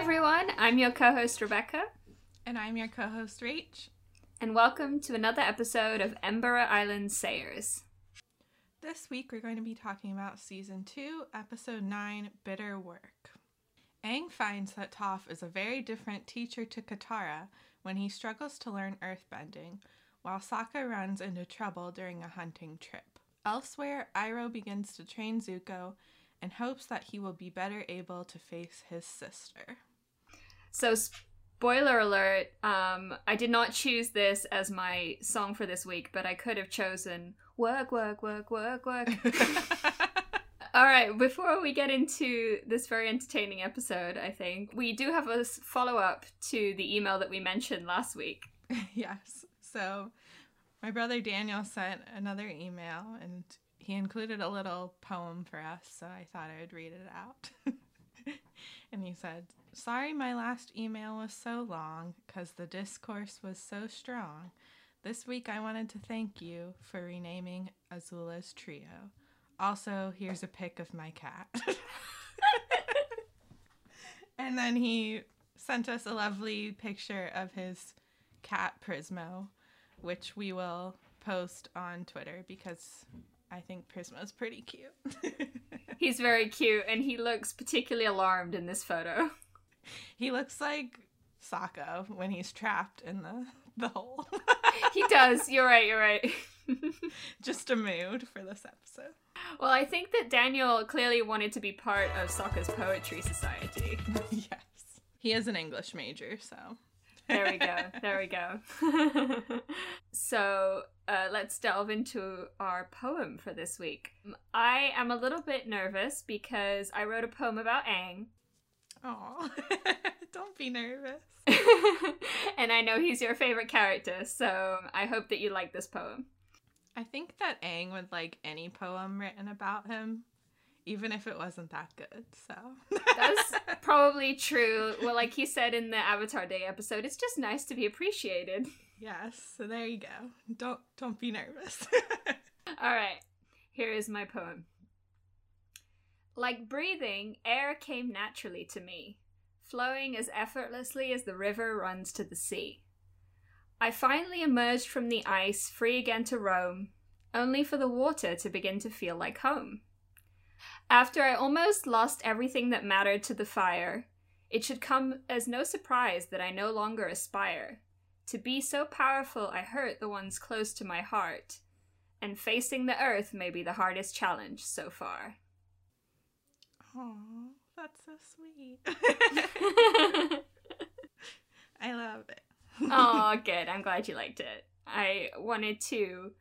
everyone, I'm your co host Rebecca, And I'm your co host, Rach. and welcome to another episode of Ember Island Sayers. This week we're going to be talking about season 2, episode 9 Bitter Work. Aang finds that Toph is a very different teacher to Katara when he struggles to learn earthbending, while Sokka runs into trouble during a hunting trip. Elsewhere, Iroh begins to train Zuko and hopes that he will be better able to face his sister. So, spoiler alert, um, I did not choose this as my song for this week, but I could have chosen Work, Work, Work, Work, Work. All right, before we get into this very entertaining episode, I think we do have a follow up to the email that we mentioned last week. yes. So my brother Daniel sent another email and he included a little poem for us, so I thought I would read it out. and he said, Sorry my last email was so long because the discourse was so strong. This week I wanted to thank you for renaming Azula's trio. Also, here's a pic of my cat. and then he sent us a lovely picture of his cat Prismo, which we will post on Twitter because I think Prismo's pretty cute. He's very cute and he looks particularly alarmed in this photo. He looks like Sokka when he's trapped in the, the hole. he does. You're right, you're right. Just a mood for this episode. Well, I think that Daniel clearly wanted to be part of Sokka's Poetry Society. yes. He is an English major, so. There we go. There we go. so uh, let's delve into our poem for this week. I am a little bit nervous because I wrote a poem about Aang. Oh, don't be nervous. and I know he's your favorite character, so I hope that you like this poem. I think that Aang would like any poem written about him, even if it wasn't that good. So that's probably true. Well, like he said in the Avatar Day episode, it's just nice to be appreciated. Yes. So there you go. Don't don't be nervous. All right. Here is my poem. Like breathing, air came naturally to me, flowing as effortlessly as the river runs to the sea. I finally emerged from the ice, free again to roam, only for the water to begin to feel like home. After I almost lost everything that mattered to the fire, it should come as no surprise that I no longer aspire. To be so powerful, I hurt the ones close to my heart, and facing the earth may be the hardest challenge so far. Oh, that's so sweet. I love it. oh, good. I'm glad you liked it. I wanted to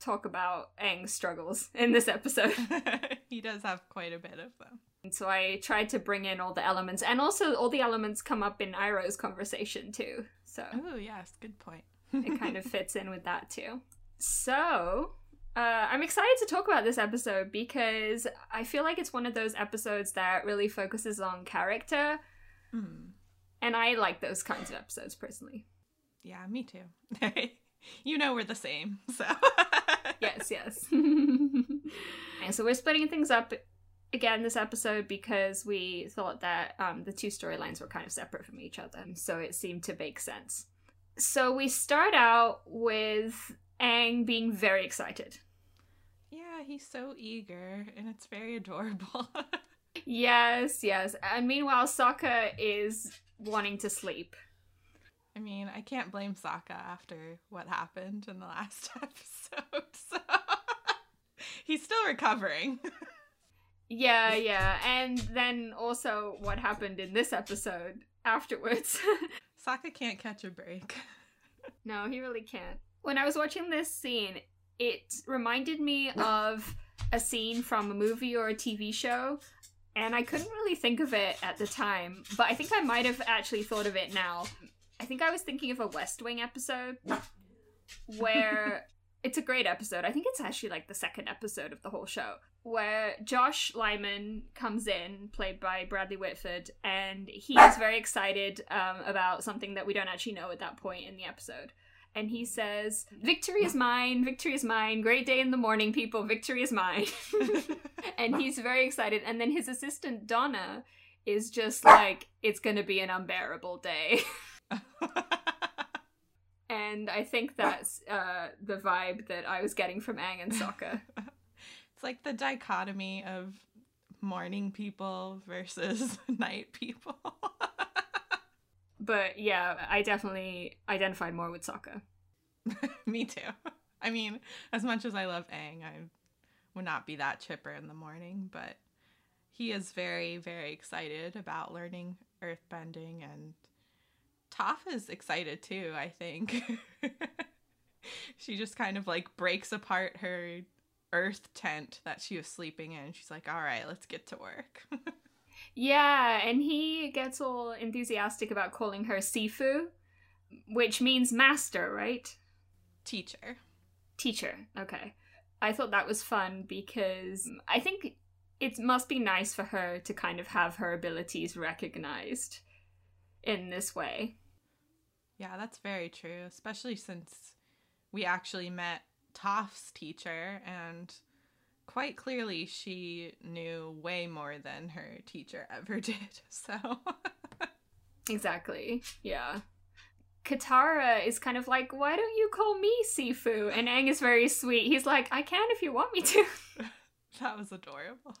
talk about Aang's struggles in this episode. he does have quite a bit of them. And so I tried to bring in all the elements, and also all the elements come up in Iroh's conversation too. So oh yes, good point. it kind of fits in with that too. So uh, I'm excited to talk about this episode because I feel like it's one of those episodes that really focuses on character, mm. and I like those kinds of episodes personally. Yeah, me too. you know we're the same, so yes, yes. and so we're splitting things up again this episode because we thought that um, the two storylines were kind of separate from each other, so it seemed to make sense. So we start out with Aang being very excited. Yeah, he's so eager, and it's very adorable. yes, yes. And meanwhile, Sokka is wanting to sleep. I mean, I can't blame Sokka after what happened in the last episode. So he's still recovering. yeah, yeah. And then also what happened in this episode afterwards. Sokka can't catch a break. no, he really can't. When I was watching this scene, it reminded me of a scene from a movie or a TV show. And I couldn't really think of it at the time, but I think I might have actually thought of it now. I think I was thinking of a West Wing episode where it's a great episode. I think it's actually like the second episode of the whole show where Josh Lyman comes in, played by Bradley Whitford, and he's very excited um, about something that we don't actually know at that point in the episode. And he says, Victory is mine, victory is mine, great day in the morning, people, victory is mine. and he's very excited. And then his assistant, Donna, is just like it's gonna be an unbearable day. and I think that's uh, the vibe that I was getting from Aang and Sokka. it's like the dichotomy of morning people versus night people. But yeah, I definitely identified more with Sokka. Me too. I mean, as much as I love Aang, I would not be that chipper in the morning, but he is very, very excited about learning earthbending and Toph is excited too, I think. she just kind of like breaks apart her earth tent that she was sleeping in. She's like, all right, let's get to work. yeah, and he gets all enthusiastic about calling her Sifu, which means master, right? Teacher. Teacher, okay. I thought that was fun because I think it must be nice for her to kind of have her abilities recognized in this way. Yeah, that's very true, especially since we actually met Toph's teacher and quite clearly she knew way more than her teacher ever did. So Exactly. Yeah. Katara is kind of like, why don't you call me Sifu? And Aang is very sweet. He's like, I can if you want me to. that was adorable.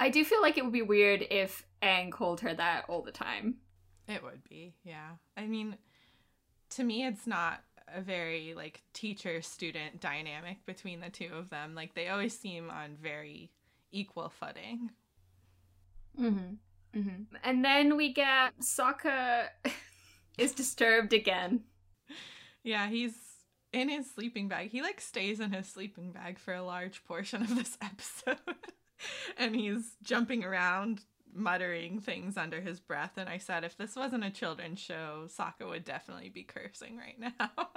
I do feel like it would be weird if Aang called her that all the time. It would be, yeah. I mean, to me, it's not a very like teacher student dynamic between the two of them. Like they always seem on very equal footing. Mm-hmm. Mm-hmm. And then we get Sokka is disturbed again. Yeah, he's in his sleeping bag. He like stays in his sleeping bag for a large portion of this episode. and he's jumping around muttering things under his breath. And I said, if this wasn't a children's show, Sokka would definitely be cursing right now.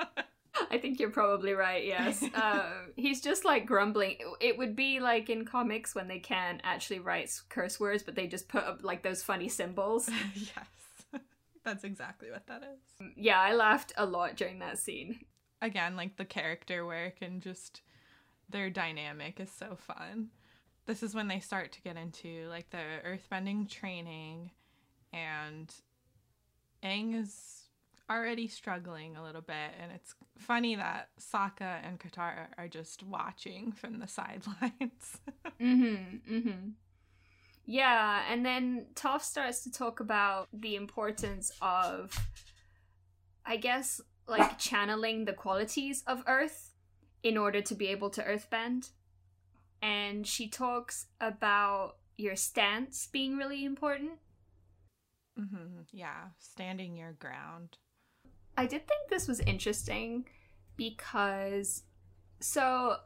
I think you're probably right, yes. Uh, he's just like grumbling. It would be like in comics when they can't actually write curse words, but they just put up like those funny symbols. yes. That's exactly what that is. Yeah, I laughed a lot during that scene. Again, like the character work and just their dynamic is so fun this is when they start to get into like the earthbending training and Aang is already struggling a little bit and it's funny that Sokka and Katara are just watching from the sidelines. mhm. Mhm. Yeah, and then Toph starts to talk about the importance of I guess like channeling the qualities of earth in order to be able to earthbend and she talks about your stance being really important. Mm-hmm. Yeah, standing your ground. I did think this was interesting because, so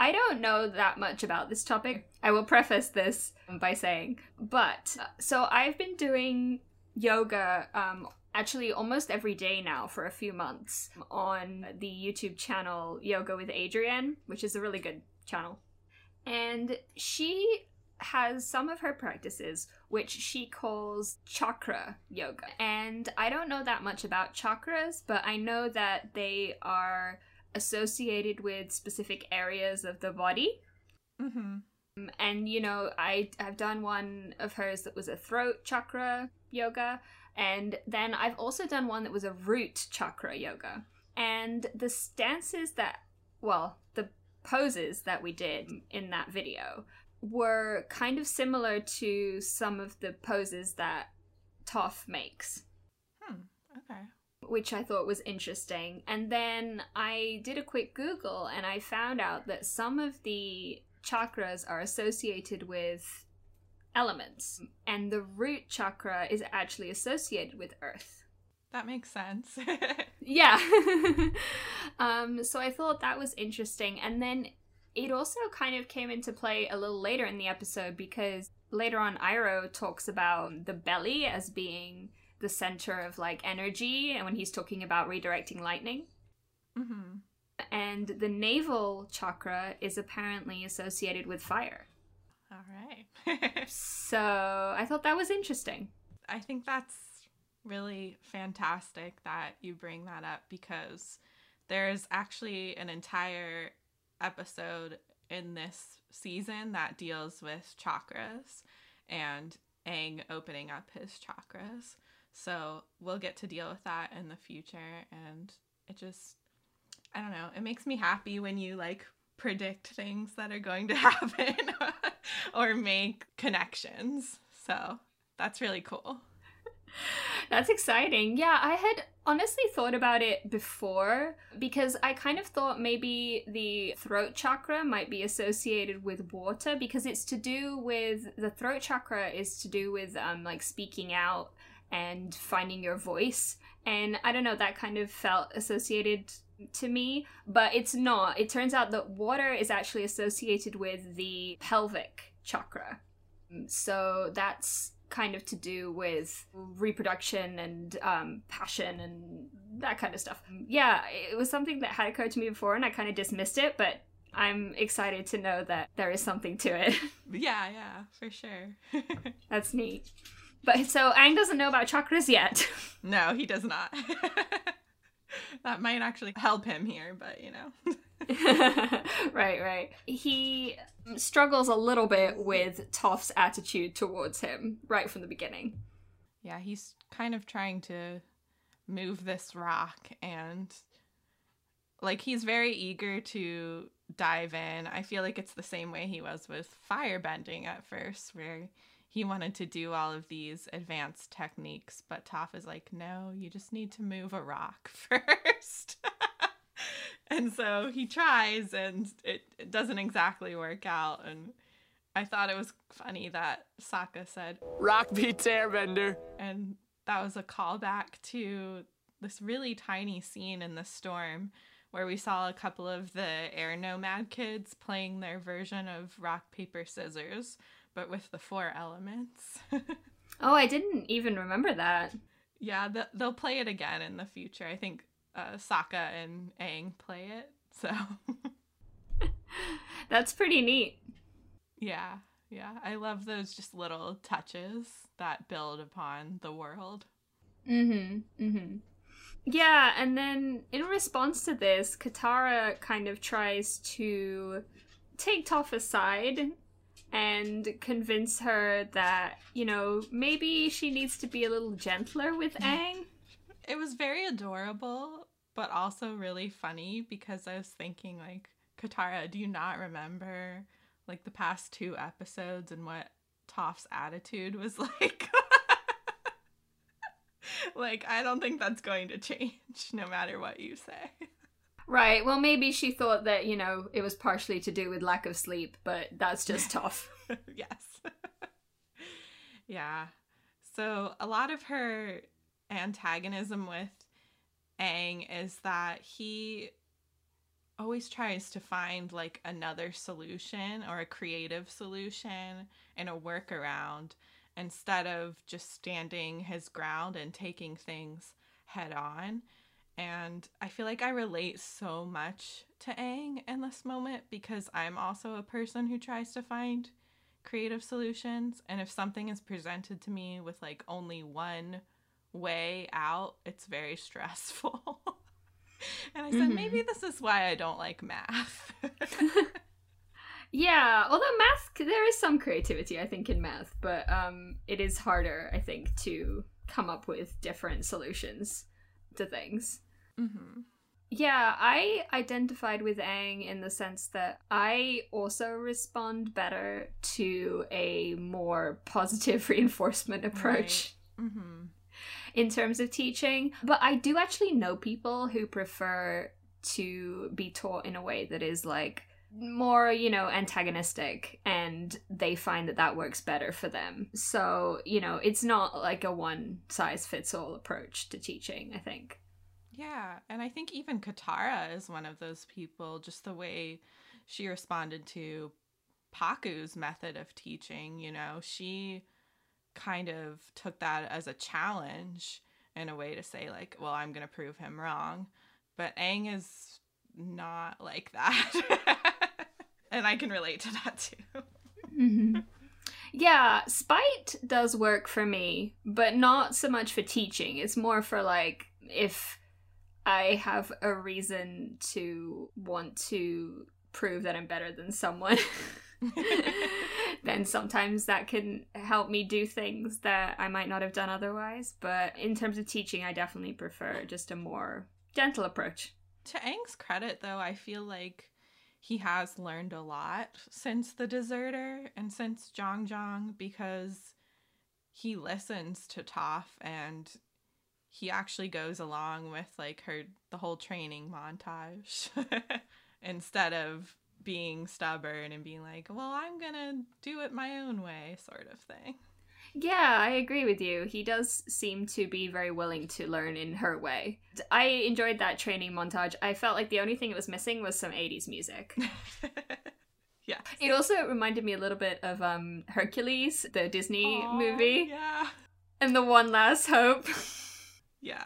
I don't know that much about this topic. I will preface this by saying, but so I've been doing yoga um, actually almost every day now for a few months on the YouTube channel Yoga with Adriene, which is a really good channel. And she has some of her practices which she calls chakra yoga. And I don't know that much about chakras, but I know that they are associated with specific areas of the body. Mm-hmm. And you know, I have done one of hers that was a throat chakra yoga, and then I've also done one that was a root chakra yoga. And the stances that, well, poses that we did in that video were kind of similar to some of the poses that Toph makes. Hmm, okay. Which I thought was interesting. And then I did a quick Google and I found out that some of the chakras are associated with elements, and the root chakra is actually associated with earth. That makes sense. yeah. um, so I thought that was interesting. And then it also kind of came into play a little later in the episode because later on, Iroh talks about the belly as being the center of like energy, and when he's talking about redirecting lightning. Mm-hmm. And the navel chakra is apparently associated with fire. All right. so I thought that was interesting. I think that's really fantastic that you bring that up because there's actually an entire episode in this season that deals with chakras and Aang opening up his chakras. So we'll get to deal with that in the future. And it just, I don't know, it makes me happy when you like predict things that are going to happen or make connections. So that's really cool. That's exciting. Yeah, I had honestly thought about it before because I kind of thought maybe the throat chakra might be associated with water because it's to do with the throat chakra is to do with um like speaking out and finding your voice and I don't know that kind of felt associated to me, but it's not. It turns out that water is actually associated with the pelvic chakra. So that's kind of to do with reproduction and um, passion and that kind of stuff. Yeah, it was something that had occurred to me before and I kind of dismissed it, but I'm excited to know that there is something to it. Yeah, yeah, for sure. That's neat. But so Aang doesn't know about chakras yet. no, he does not. that might actually help him here, but you know. right, right. He struggles a little bit with Toph's attitude towards him right from the beginning. Yeah, he's kind of trying to move this rock and like he's very eager to dive in. I feel like it's the same way he was with firebending at first where he wanted to do all of these advanced techniques, but Toph is like, "No, you just need to move a rock first. and so he tries and it, it doesn't exactly work out and I thought it was funny that Sokka said Rock beats airbender. And that was a callback to this really tiny scene in the storm where we saw a couple of the air nomad kids playing their version of rock, paper, scissors, but with the four elements. oh, I didn't even remember that. Yeah, they'll play it again in the future. I think uh, Sokka and Aang play it. So that's pretty neat. Yeah, yeah. I love those just little touches that build upon the world. Mm-hmm. Mm-hmm. Yeah, and then in response to this, Katara kind of tries to take Toph aside and convince her that, you know, maybe she needs to be a little gentler with mm. Aang. It was very adorable, but also really funny because I was thinking, like, Katara, do you not remember, like, the past two episodes and what Toph's attitude was like? like, I don't think that's going to change no matter what you say. Right. Well, maybe she thought that, you know, it was partially to do with lack of sleep, but that's just tough. yes. yeah. So, a lot of her antagonism with Aang is that he always tries to find like another solution or a creative solution and a workaround instead of just standing his ground and taking things head on. And I feel like I relate so much to Aang in this moment because I'm also a person who tries to find creative solutions. And if something is presented to me with like only one way out, it's very stressful. and I said, mm-hmm. maybe this is why I don't like math. yeah, although math, there is some creativity, I think, in math, but um, it is harder, I think, to come up with different solutions to things. Mm-hmm. Yeah, I identified with Aang in the sense that I also respond better to a more positive reinforcement approach. Right. Mm-hmm in terms of teaching. But I do actually know people who prefer to be taught in a way that is like more, you know, antagonistic and they find that that works better for them. So, you know, it's not like a one size fits all approach to teaching, I think. Yeah, and I think even Katara is one of those people, just the way she responded to Pakku's method of teaching, you know, she kind of took that as a challenge in a way to say like well i'm going to prove him wrong but Aang is not like that. And i can relate to that too. Mm-hmm. yeah spite does work for me but not so much for teaching. It's more for like if i have a reason to want to prove that i'm better than someone then sometimes that can help me do things that I might not have done otherwise. But in terms of teaching, I definitely prefer just a more gentle approach. To Aang's credit, though, I feel like he has learned a lot since the deserter and since Zhang Zhang because he listens to Toph and he actually goes along with like her the whole training montage instead of being stubborn and being like, well, I'm gonna do it my own way, sort of thing. Yeah, I agree with you. He does seem to be very willing to learn in her way. I enjoyed that training montage. I felt like the only thing it was missing was some 80s music. yeah. It also reminded me a little bit of um Hercules, the Disney Aww, movie. Yeah. And the One Last Hope. yeah.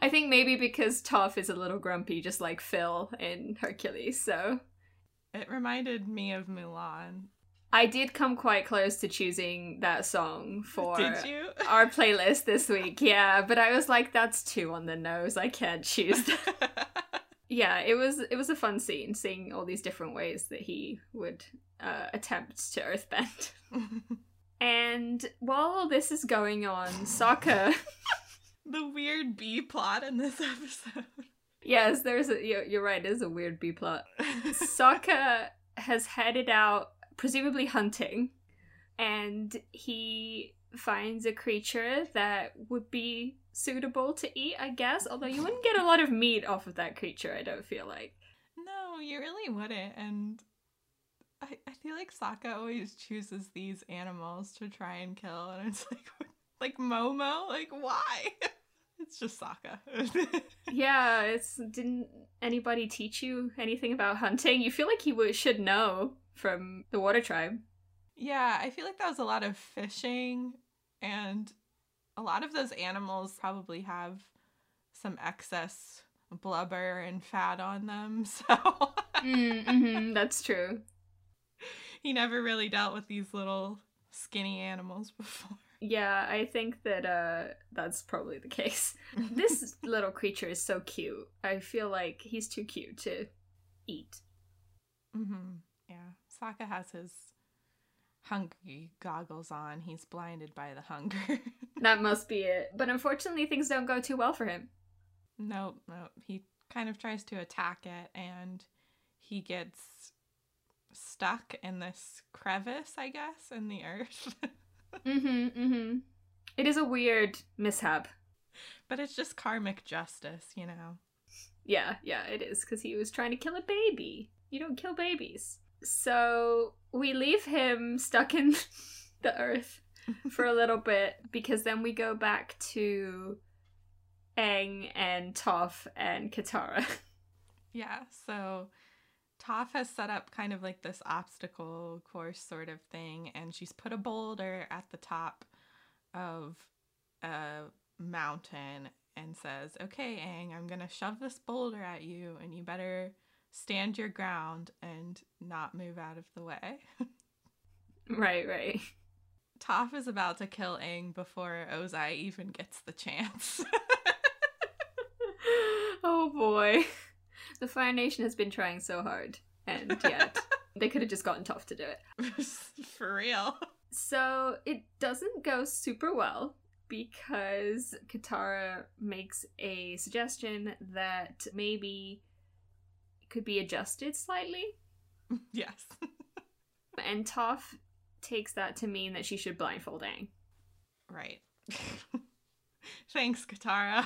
I think maybe because Toph is a little grumpy, just like Phil in Hercules, so. It reminded me of Mulan. I did come quite close to choosing that song for our playlist this week. Yeah, but I was like, that's too on the nose. I can't choose that. yeah, it was it was a fun scene seeing all these different ways that he would uh, attempt to earthbend. and while all this is going on, Sokka. The weird B plot in this episode. Yes, there's a. You're, right. It is a weird B plot. Sokka has headed out presumably hunting, and he finds a creature that would be suitable to eat, I guess. Although you wouldn't get a lot of meat off of that creature, I don't feel like. No, you really wouldn't. And I, I feel like Sokka always chooses these animals to try and kill, and it's like, like Momo, like why? it's just Sokka. yeah, it's didn't anybody teach you anything about hunting? You feel like he should know from the Water Tribe. Yeah, I feel like that was a lot of fishing, and a lot of those animals probably have some excess blubber and fat on them. So mm, mm-hmm, that's true. He never really dealt with these little skinny animals before. Yeah, I think that uh that's probably the case. this little creature is so cute. I feel like he's too cute to eat. Mhm. Yeah. Sokka has his hungry goggles on. He's blinded by the hunger. that must be it. But unfortunately, things don't go too well for him. Nope, nope. He kind of tries to attack it and he gets stuck in this crevice, I guess, in the earth. mm-hmm, mm-hmm. It is a weird mishap. But it's just karmic justice, you know. Yeah, yeah, it is, because he was trying to kill a baby. You don't kill babies. So we leave him stuck in the earth for a little bit because then we go back to Aang and Toph and Katara. Yeah, so Toph has set up kind of like this obstacle course sort of thing, and she's put a boulder at the top of a mountain and says, Okay, Aang, I'm gonna shove this boulder at you, and you better stand your ground and not move out of the way. right, right. Toph is about to kill Aang before Ozai even gets the chance. oh boy. The Fire Nation has been trying so hard, and yet they could have just gotten Toph to do it. For real. So it doesn't go super well because Katara makes a suggestion that maybe could be adjusted slightly. Yes. and Toph takes that to mean that she should blindfold Aang. Right. Thanks, Katara.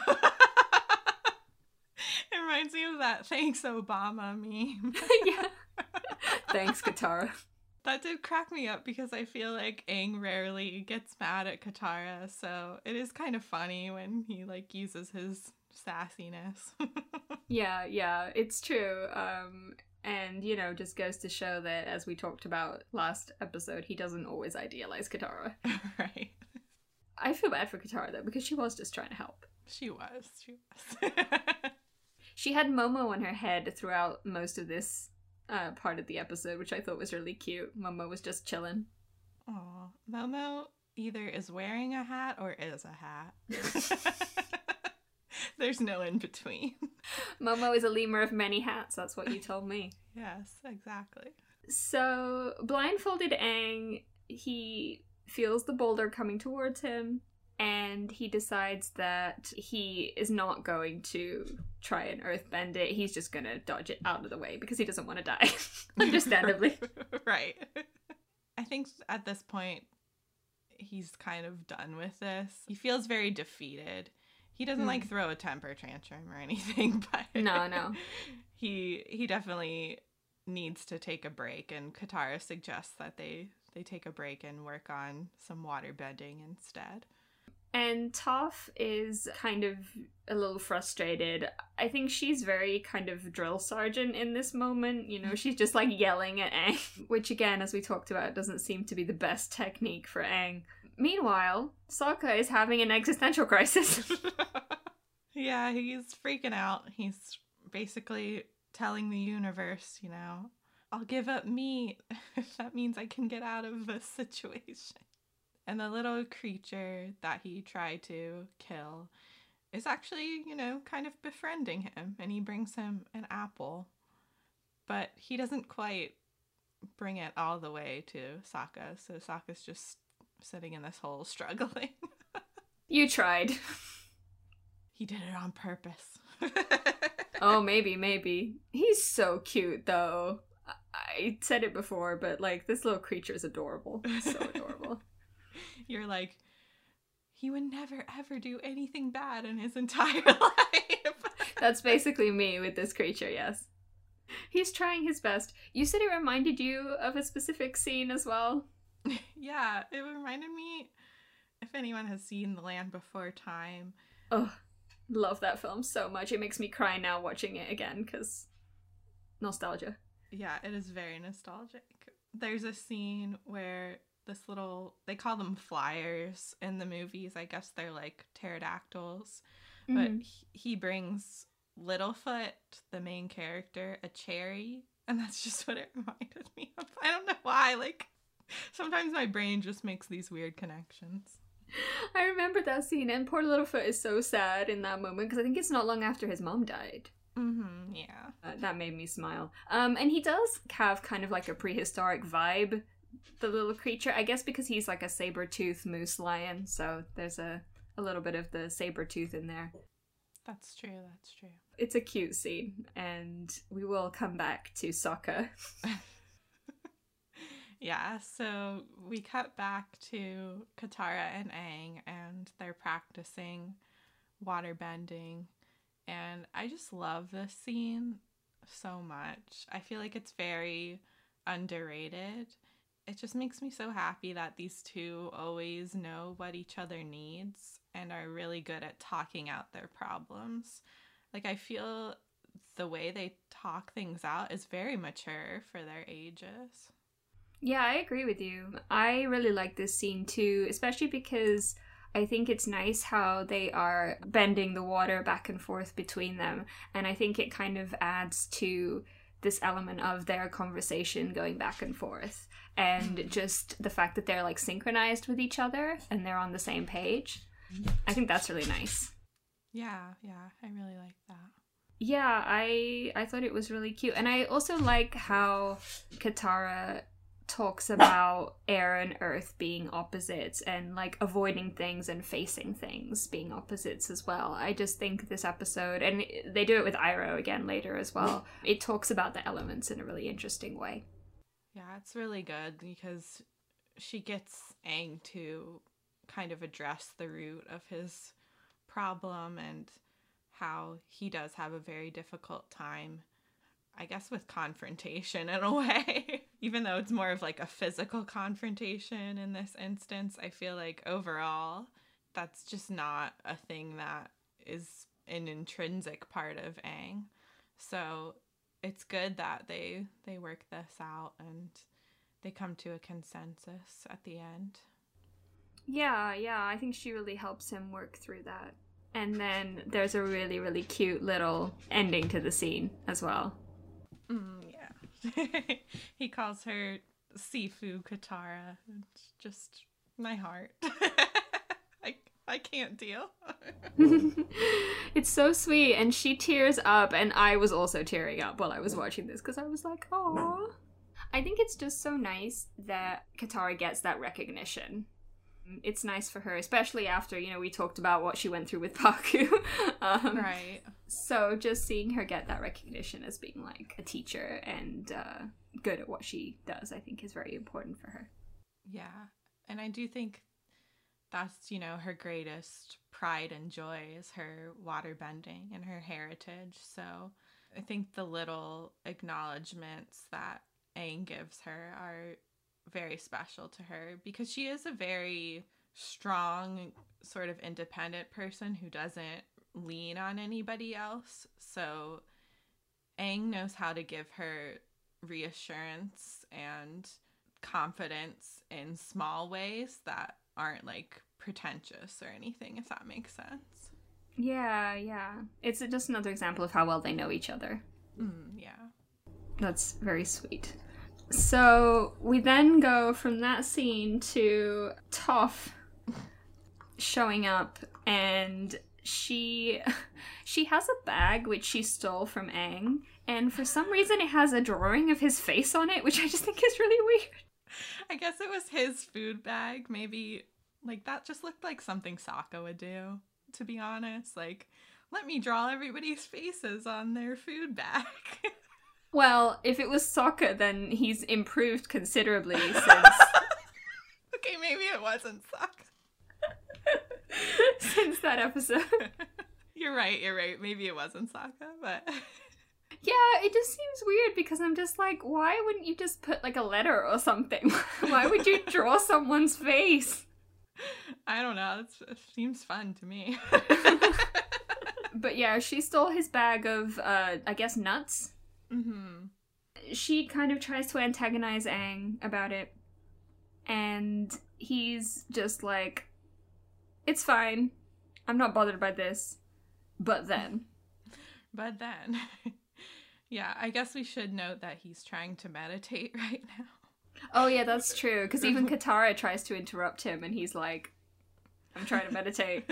Reminds me of that thanks Obama meme. yeah. Thanks, Katara. That did crack me up because I feel like Aang rarely gets mad at Katara, so it is kind of funny when he like uses his sassiness. yeah, yeah, it's true. Um, and you know, just goes to show that, as we talked about last episode, he doesn't always idealize Katara. right. I feel bad for Katara though because she was just trying to help. She was. She was. She had Momo on her head throughout most of this uh, part of the episode, which I thought was really cute. Momo was just chilling. Aw, Momo either is wearing a hat or is a hat. There's no in between. Momo is a lemur of many hats. That's what you told me. yes, exactly. So, blindfolded Aang, he feels the boulder coming towards him, and he decides that he is not going to try and earthbend it. He's just gonna dodge it out of the way because he doesn't want to die. Understandably. right. I think at this point, he's kind of done with this. He feels very defeated. He doesn't Hmm. like throw a temper tantrum or anything, but No, no. he he definitely needs to take a break and Katara suggests that they they take a break and work on some water bending instead. And Toph is kind of a little frustrated. I think she's very kind of drill sergeant in this moment. You know, she's just like yelling at Aang, which again, as we talked about, doesn't seem to be the best technique for Aang. Meanwhile, Sokka is having an existential crisis. yeah, he's freaking out. He's basically telling the universe, you know, I'll give up meat if that means I can get out of this situation. And the little creature that he tried to kill is actually, you know, kind of befriending him and he brings him an apple. But he doesn't quite bring it all the way to Sokka, so Sokka's just sitting in this hole struggling. you tried. He did it on purpose. Oh, maybe, maybe. He's so cute, though. I- I said it before, but like, this little creature is adorable. So adorable. You're like, he would never ever do anything bad in his entire life. That's basically me with this creature, yes. He's trying his best. You said it reminded you of a specific scene as well. yeah, it reminded me if anyone has seen The Land Before Time. Oh, love that film so much. It makes me cry now watching it again because nostalgia. Yeah, it is very nostalgic. There's a scene where this little, they call them flyers in the movies. I guess they're like pterodactyls. But Mhm. he, he brings Littlefoot, the main character, a cherry. And that's just what it reminded me of. I don't know why. Like, sometimes my brain just makes these weird connections. I remember that scene, and poor Littlefoot is so sad in that moment because I think it's not long after his mom died. Mm-hmm, yeah. Uh, that made me smile. Um, and he does have kind of like a prehistoric vibe, the little creature. I guess because he's like a saber tooth moose lion, so there's a, a little bit of the saber tooth in there. That's true, that's true. It's a cute scene, and we will come back to Sokka. Yeah, so we cut back to Katara and Aang, and they're practicing water bending. And I just love this scene so much. I feel like it's very underrated. It just makes me so happy that these two always know what each other needs and are really good at talking out their problems. Like, I feel the way they talk things out is very mature for their ages. Yeah, I agree with you. I really like this scene too, especially because I think it's nice how they are bending the water back and forth between them. And I think it kind of adds to this element of their conversation going back and forth. And hmm. just the fact that they're like synchronized with each other and they're on the same page. I think that's really nice. Yeah, yeah, I really like that. Yeah, I I thought it was really cute. And I also like how Katara talks about air and earth being opposites and like avoiding things and facing things being opposites as well. I just think this episode and they do it with Iroh again later as well. It talks about the elements in a really interesting way. Yeah, it's really good because she gets Aang to kind of address the root of his problem and how he does have a very difficult time, I guess, with confrontation in a way. Even though it's more of like a physical confrontation in this instance, I feel like overall, that's just not a thing that is an intrinsic part of Aang. So it's good that they they work this out and they come to a consensus at the end. Yeah, yeah, I think she really helps him work through that. And then there's a really, really cute little ending to the scene as well. Mm, yeah. he calls her Sifu Katara. It's just my heart. I I can't deal. it's so sweet, and she tears up, and I was also tearing up while I was watching this because I was like, "Oh." I think it's just so nice that Katara gets that recognition. It's nice for her, especially after, you know, we talked about what she went through with Pakku. um, Right. So just seeing her get that recognition as being like a teacher and uh, good at what she does, I think is very important for her. Yeah. And I do think that's, you know, her greatest pride and joy is her water bending and her heritage. So I think the little acknowledgments that Aang gives her are very special to her because she is a very strong, sort of independent person who doesn't lean on anybody else. So Aang knows how to give her reassurance and confidence in small ways that aren't like pretentious or anything, if that makes sense. Yeah, yeah. It's just another example of how well they know each other. Mm, yeah. That's very sweet. So we then go from that scene to Toph showing up and she she has a bag which she stole from Aang and for some reason it has a drawing of his face on it which I just think is really weird. I guess it was his food bag. Maybe like that just looked like something Sokka would do, to be honest. Like, let me draw everybody's faces on their food bag. Well, if it was Sokka, then he's improved considerably since okay, maybe it wasn't Sokka. since that episode. You're right, you're right. Maybe it wasn't Sokka, but Yeah, it just seems weird because I'm just like, why wouldn't you just put like a letter or something? why would you draw someone's face? I don't know. It's, it seems fun to me. But yeah, she stole his bag of, uh, I guess, nuts. Hmm She kind of tries to antagonize Aang about it. And he's just like, it's fine. I'm not bothered by this. But then. But then, yeah, I guess we should note that he's trying to meditate right now. Oh, yeah, that's true. Because even Katara tries to interrupt him and he's like, I'm trying to meditate.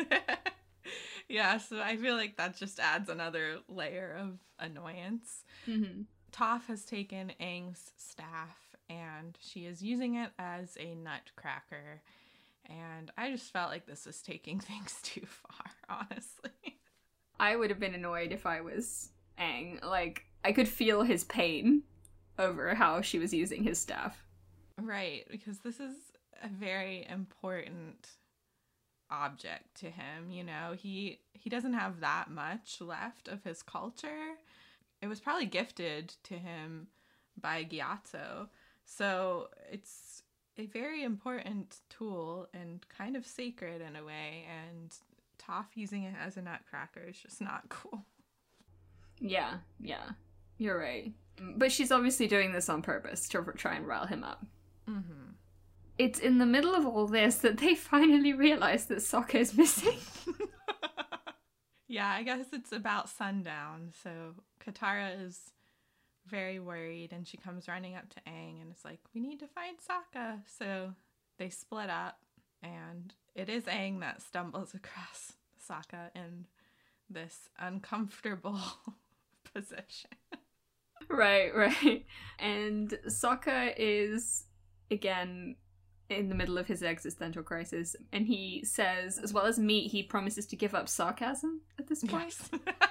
yeah, so I feel like that just adds another layer of annoyance. Hmm Toph has taken Aang's staff and she is using it as a nutcracker. And I just felt like this was taking things too far, honestly. I would have been annoyed if I was Aang. Like, I could feel his pain over how she was using his staff. Right, because this is a very important object to him, you know. He he doesn't have that much left of his culture. It was probably gifted to him by Gyatso. So, it's a very important tool and kind of sacred in a way and Toph using it as a nutcracker is just not cool. Yeah, yeah, you're right. But she's obviously doing this on purpose to try and rile him up. Mhm. It's in the middle of all this that they finally realize that Sokka is missing. yeah, I guess it's about sundown. So Katara is very worried and she comes running up to Aang and it's like, We need to find Sokka. So they split up and it is Aang that stumbles across Sokka in this uncomfortable position. right, right. And Sokka is, again, in the middle of his existential crisis, and he says, as well as meat, he promises to give up sarcasm at this point. Yes.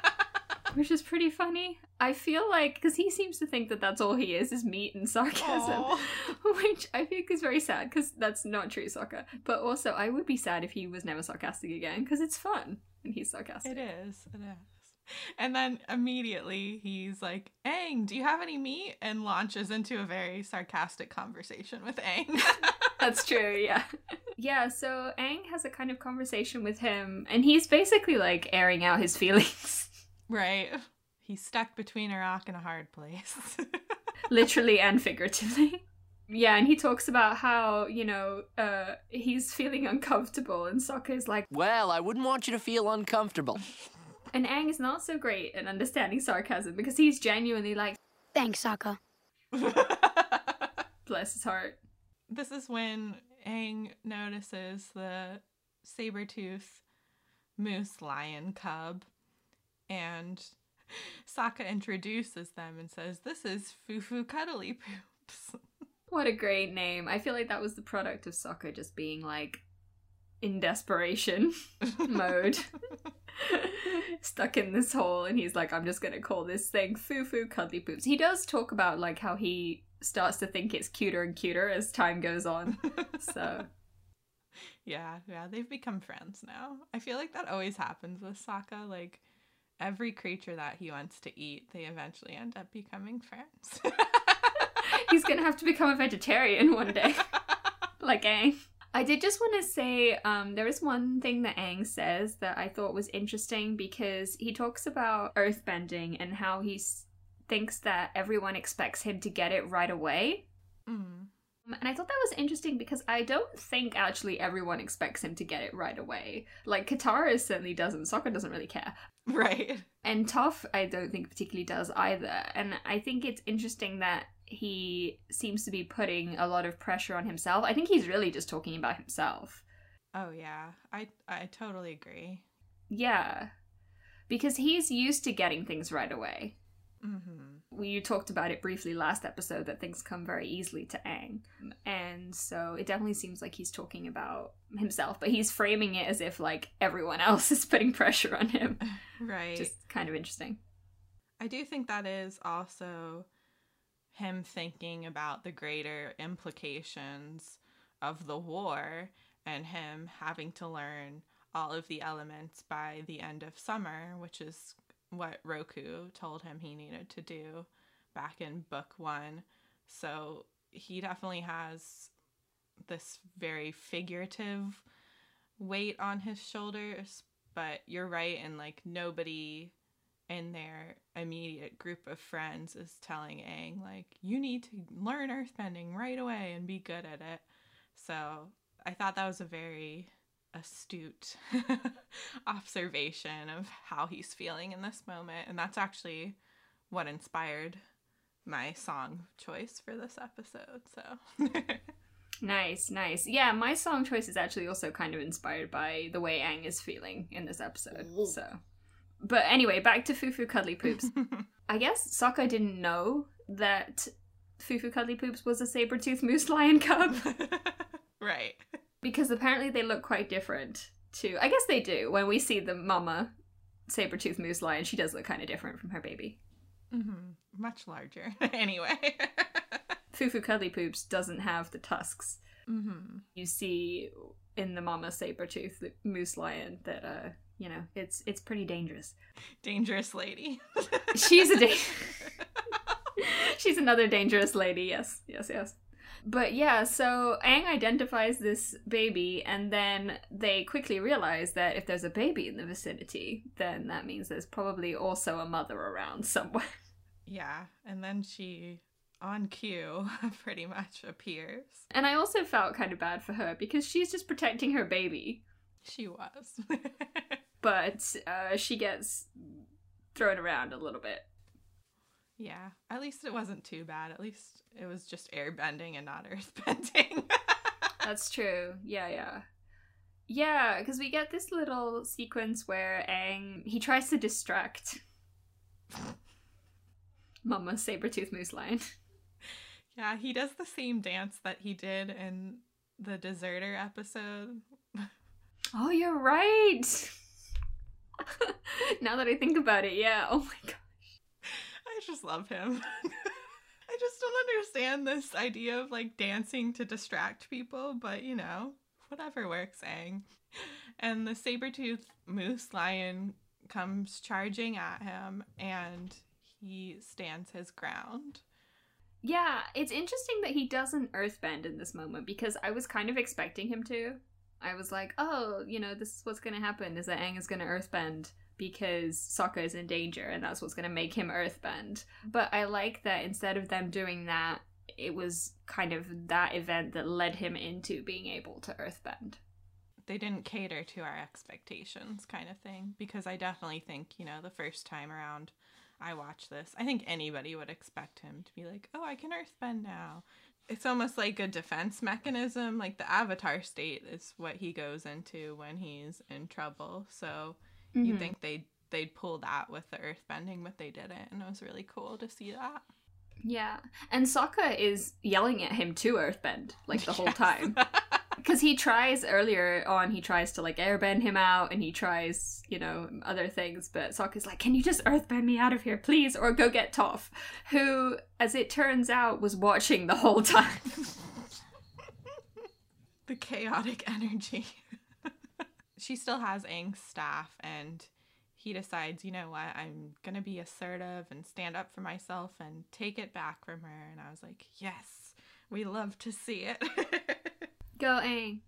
which is pretty funny. I feel like because he seems to think that that's all he is is meat and sarcasm, Aw. which I think is very sad because that's not true Sokka. But also, I would be sad if he was never sarcastic again because it's fun and he's sarcastic. It is. It is. And then immediately he's like, Aang, do you have any meat? And launches into a very sarcastic conversation with Aang. That's true, yeah. Yeah, so Aang has a kind of conversation with him, and he's basically like airing out his feelings. right. He's stuck between a rock and a hard place. literally and figuratively. Yeah, and he talks about how, you know, uh, he's feeling uncomfortable, and Sokka is like, Well, I wouldn't want you to feel uncomfortable. And Aang is not so great at understanding sarcasm because he's genuinely like, Thanks, Sokka. bless his heart. this is when Aang notices the saber-tooth moose lion cub and Sokka introduces them and says, This is Fufu Cuddly Poop. poops. What a great name. I feel like that was the product of Sokka just being like in desperation mode. Stuck in this hole, and he's like, I'm just gonna call this thing Foo Foo Cuddly Poops. He does talk about like how he starts to think it's cuter and cuter as time goes on. So yeah, yeah, they've become friends now. I feel like that always happens with Sokka. Like every creature that he wants to eat, they eventually end up becoming friends. he's gonna have to become a vegetarian one day, like Aang. I did just want to say um, there is one thing that Aang says that I thought was interesting because he talks about earthbending and how he thinks that everyone expects him to get it right away. Mm. And I thought that was interesting because I don't think actually everyone expects him to get it right away. Like Katara certainly doesn't. Sokka doesn't really care. Right. And Toph, I don't think particularly does either. And I think it's interesting that he seems to be putting a lot of pressure on himself. I think he's really just talking about himself. Oh yeah, I I totally agree. Yeah. Because he's used to getting things right away. hmm We talked about it briefly last episode that things come very easily to Aang. And so it definitely seems like he's talking about himself, but he's framing it as if like everyone else is putting pressure on him. Right. Just kind of interesting. I do think that is also him thinking about the greater implications of the war and him having to learn all of the elements by the end of summer, which is what Roku told him he needed to do back in book one. So he definitely has this very figurative weight on his shoulders, but you're right, and like nobody in their immediate group of friends is telling Aang, like, you need to learn earthbending right away and be good at it. So I thought that was a very astute observation of how he's feeling in this moment. And that's actually what inspired my song choice for this episode. So Nice, nice. Yeah, my song choice is actually also kind of inspired by the way Aang is feeling in this episode. So, but anyway, back to Foo Foo Cuddly Poops. I guess Sokka didn't know that Foo Foo Cuddly Poops was a saber-toothed moose lion cub right. because apparently they look quite different too. I guess they do. When we see the mama saber-toothed moose lion, she does look kind of different from her baby. hmm Much larger. anyway. Foo Foo Cuddly Poops doesn't have the tusks. hmm you see in the mama saber tooth moose lion that uh you know it's it's pretty dangerous Dangerous lady. she's a da- she's another dangerous lady yes yes yes but yeah so Aang identifies this baby and then they quickly realize that if there's a baby in the vicinity then that means there's probably also a mother around somewhere Yeah, and then she, on cue, pretty much appears. and i also felt kind of bad for her because she's just protecting her baby She was. But uh, she gets thrown around a little bit yeah, at least it wasn't too bad. At least it was just airbending and not earthbending. That's true. Yeah, yeah. Yeah, because we get this little sequence where Aang he tries to distract Mama Sabretooth Moose Lion. yeah, he does the same dance that he did in the Deserter episode. Oh, you're right. now that I think about it, yeah. Oh my gosh. I just love him. I just don't understand this idea of like dancing to distract people, but you know, whatever works, Aang. And the saber-toothed moose lion comes charging at him and he stands his ground. Yeah, it's interesting that he doesn't earthbend in this moment because I was kind of expecting him to. I was like, oh, you know, this is what's going to happen is that Aang is going to earthbend because Sokka is in danger and that's what's going to make him earthbend. But I like that instead of them doing that, it was kind of that event that led him into being able to earthbend. They didn't cater to our expectations, kind of thing. Because I definitely think, you know, the first time around I watched this, I think anybody would expect him to be like, oh, I can earthbend now. It's almost like a defense mechanism. Like the avatar state is what he goes into when he's in trouble. So Mm-hmm. you'd think they'd, they'd pull that with the earth bending, but they didn't. And it was really cool to see that. Yeah. And Sokka is yelling at him to earthbend, like the whole Yes. time. Because he tries earlier on, he tries to like airbend him out and he tries, you know, other things. But Sokka's like, Can you just earthbend me out of here, please? Or go get Toph, who, as it turns out, was watching the whole time. the chaotic energy. she still has Aang's staff, and he decides, you know what, I'm gonna be assertive and stand up for myself and take it back from her. And I was like, yes, we love to see it. Go Aang.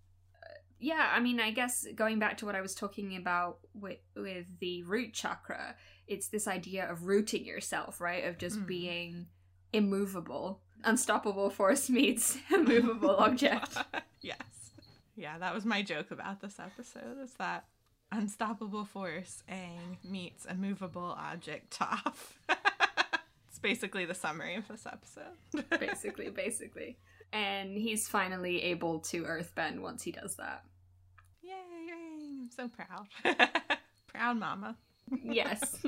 Uh, Yeah, I mean, I guess going back to what I was talking about with with the root chakra, it's this idea of rooting yourself, right? Of just Mm. being immovable. Unstoppable force meets immovable object. yes. Yeah, that was my joke about this episode. Is that unstoppable force Aang meets immovable object Toph. it's basically the summary of this episode. basically, basically. And he's finally able to earthbend once he does that. Yay, Aang! I'm so proud. proud mama. Yes.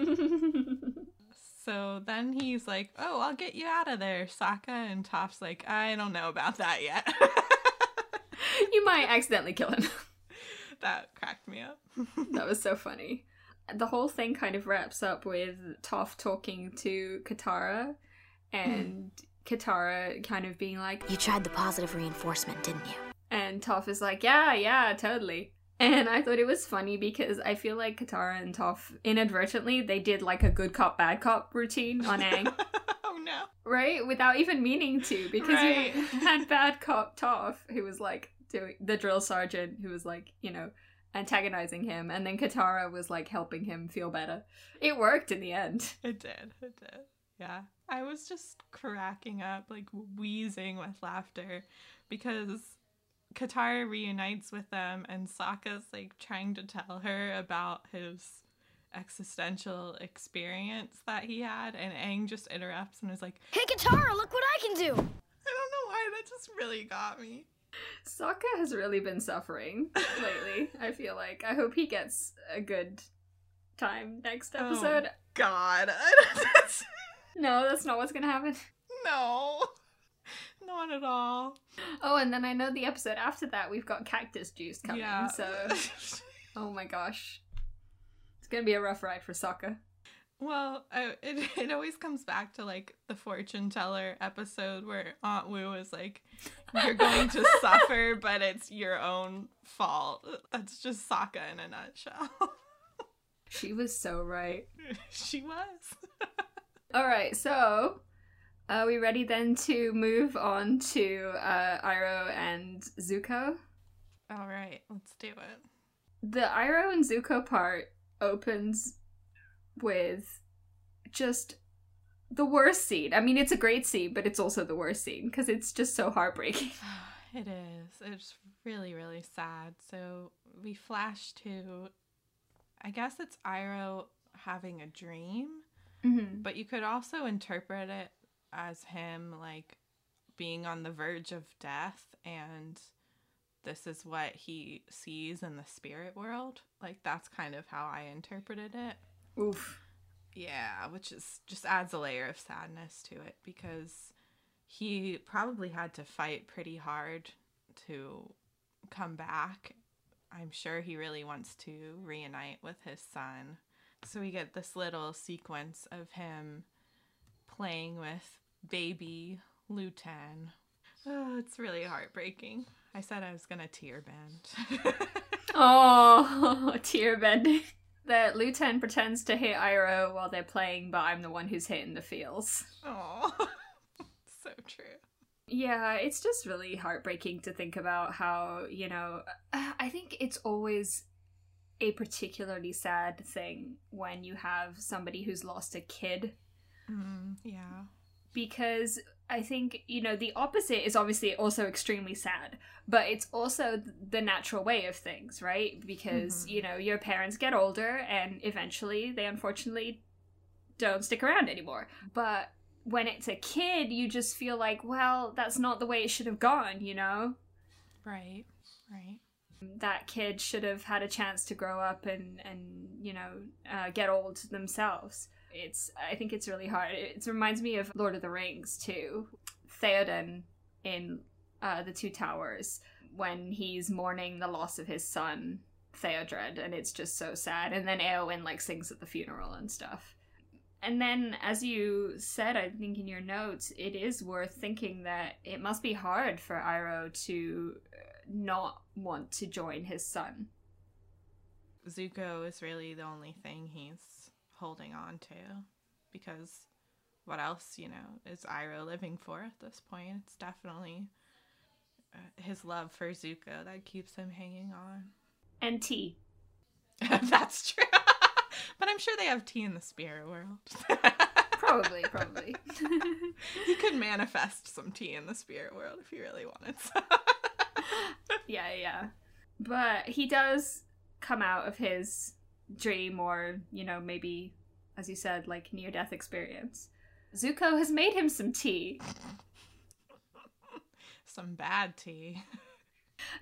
So then he's like, "Oh, I'll get you out of there, Sokka." And Toph's like, "I don't know about that yet." you might accidentally kill him. that cracked me up. that was so funny. The whole thing kind of wraps up with Toph talking to Katara hmm. and Katara kind of being like, You tried the positive reinforcement, didn't you? and Toph is like, yeah, yeah, totally. And I thought it was funny because I feel like Katara and Toph inadvertently they did like a good cop bad cop routine on Aang, oh no. right? Without even meaning to, because Right. you had bad cop Toph who was like doing the drill sergeant who was like, you know, antagonizing him, and then Katara was like helping him feel better. It worked in the end. It did. It did. Yeah. I was just cracking up, like wheezing with laughter because Katara reunites with them and Sokka's like trying to tell her about his existential experience that he had and Aang just interrupts and is like, Hey, Katara, look what I can do! I don't know why that just really got me. Sokka has really been suffering lately. I feel like I hope he gets a good time next Oh. episode. God. No, that's not what's gonna happen. no. Not at all. Oh, and then I know the episode after that we've got cactus juice coming. Yeah. So, oh my gosh, it's gonna be a rough ride for Sokka. Well, I, it it always comes back to like the fortune teller episode where Aunt Wu is like, "You're going to suffer, but it's your own fault." That's just Sokka in a nutshell. She was so right. she was. All right, so are we ready then to move on to uh, Iroh and Zuko? All right, let's do it. The Iroh and Zuko part opens with just the worst scene. I mean, it's a great scene, but it's also the worst scene because it's just so heartbreaking. It is. It's really, really sad. So we flash to, I guess it's Iroh having a dream. Mm-hmm. But you could also interpret it as him like being on the verge of death and this is what he sees in the spirit world. Like that's kind of how I interpreted it. Oof. Yeah, which is just adds a layer of sadness to it because he probably had to fight pretty hard to come back. I'm sure he really wants to reunite with his son. So we get this little sequence of him playing with baby Lu Ten. Oh, it's really heartbreaking. I said I was gonna tear bend. Oh, tear bending. That Lu Ten pretends to hit Iroh while they're playing, but I'm the one who's hitting the feels. oh, so true. Yeah, it's just really heartbreaking to think about how, you know, I think it's always a particularly sad thing when you have somebody who's lost a kid Mm, yeah. because I think, you know, the opposite is obviously also extremely sad, but it's also the natural way of things, right? Because, Mhm. you know, your parents get older and eventually they unfortunately don't stick around anymore. But when it's a kid, you just feel like, well, that's not the way it should have gone, you know? Right. Right. That kid should have had a chance to grow up and, and you know, uh, get old themselves. It's I think it's really hard. It reminds me of Lord of the Rings too. Theoden in uh, the Two Towers when he's mourning the loss of his son Theodred, and it's just so sad. And then Eowyn like sings at the funeral and stuff. And then, as you said, I think in your notes, it is worth thinking that it must be hard for Iroh to not want to join his son. Zuko is really the only thing he's holding on to because what else, you know, is Iroh living for at this point? It's definitely uh, his love for Zuko that keeps him hanging on. And tea. That's true. but I'm sure they have tea in the spirit world. probably, probably. he could manifest some tea in the spirit world if he really wanted yeah, yeah. But he does come out of his dream or, you know, maybe, as you said, like near death experience. Zuko has made him some tea. some bad tea.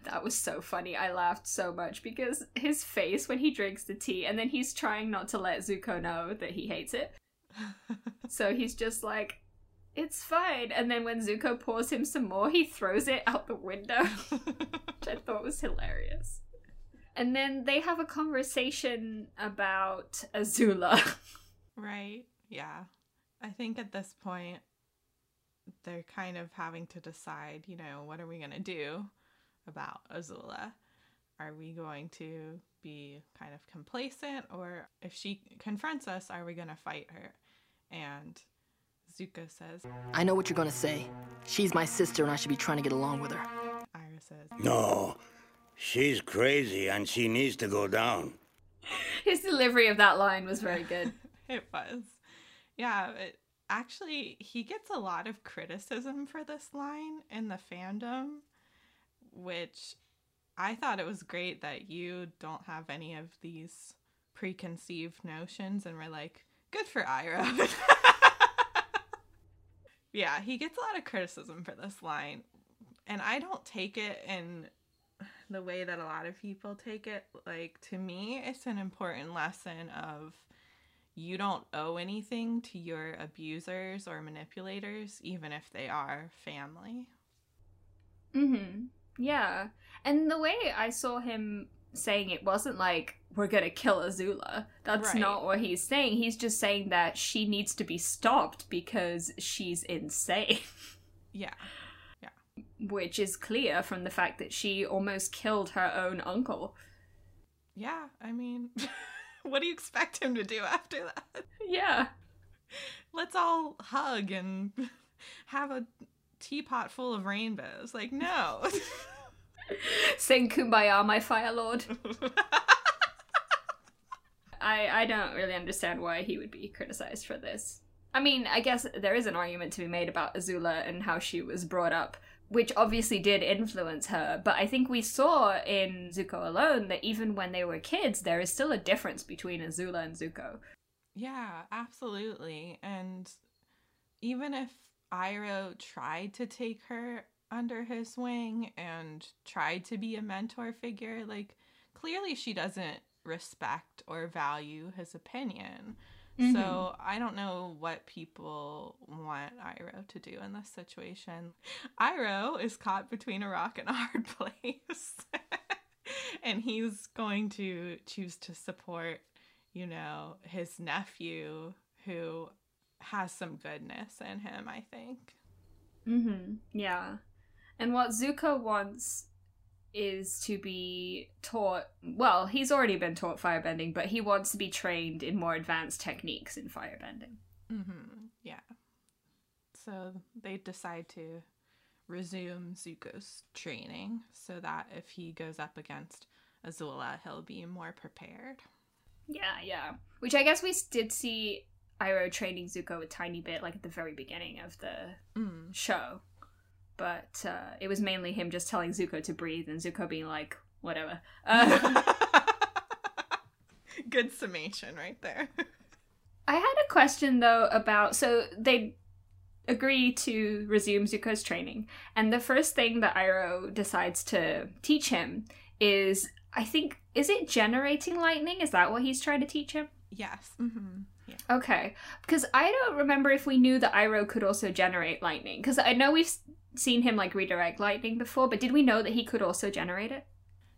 That was so funny. I laughed so much because his face when he drinks the tea and then he's trying not to let Zuko know that he hates it. so he's just like, it's fine. And then when Zuko pours him some more, he throws it out the window, which I thought was hilarious. And then they have a conversation about Azula. right. Yeah. I think at this point, they're kind of having to decide, you know, what are we going to do? about Azula. Are we going to be kind of complacent, or if she confronts us, are we going to fight her? And Zuko says, I know what you're going to say. She's my sister, and I should be trying to get along with her. Iroh says, No, she's crazy and she needs to go down. His delivery of that line was very good. it was. Yeah, it, actually, he gets a lot of criticism for this line in the fandom which I thought it was great that you don't have any of these preconceived notions and we're like, good for Iroh. yeah, he gets a lot of criticism for this line. And I don't take it in the way that a lot of people take it. Like, to me, it's an important lesson of you don't owe anything to your abusers or manipulators, even if they are family. Mm hmm. Yeah. And the way I saw him saying it wasn't like we're gonna kill Azula. That's right. not what he's saying. He's just saying that she needs to be stopped because she's insane. Yeah. Yeah. Which is clear from the fact that she almost killed her own uncle. Yeah, I mean, what do you expect him to do after that? Yeah. Let's all hug and have a teapot full of rainbows. Like, no. Sing Kumbaya, my Fire Lord. I I don't really understand why he would be criticized for this. I mean, I guess there is an argument to be made about Azula and how she was brought up, which obviously did influence her, but I think we saw in Zuko alone that even when they were kids, there is still a difference between Azula and Zuko. Yeah, absolutely. And even if Iroh tried to take her under his wing and tried to be a mentor figure. Like, clearly she doesn't respect or value his opinion. Mm-hmm. So I don't know what people want Iroh to do in this situation. Iroh is caught between a rock and a hard place. and he's going to choose to support, you know, his nephew who has some goodness in him, I think. Mm-hmm. Yeah. And what Zuko wants is to be taught well, he's already been taught firebending, but he wants to be trained in more advanced techniques in firebending. Mm-hmm. Yeah. So they decide to resume Zuko's training so that if he goes up against Azula, he'll be more prepared. Yeah, yeah. Which I guess we did see Iroh training Zuko a tiny bit, like at the very beginning of the mm. show. But uh, it was mainly him just telling Zuko to breathe and Zuko being like, whatever. Uh, Good summation right there. I had a question though about so they agree to resume Zuko's training, and the first thing that Iroh decides to teach him is I think is it generating lightning? Is that what he's trying to teach him? Yes. Mm-hmm. Okay, because I don't remember if we knew that Iroh could also generate lightning. Because I know we've seen him like redirect lightning before, but did we know that he could also generate it?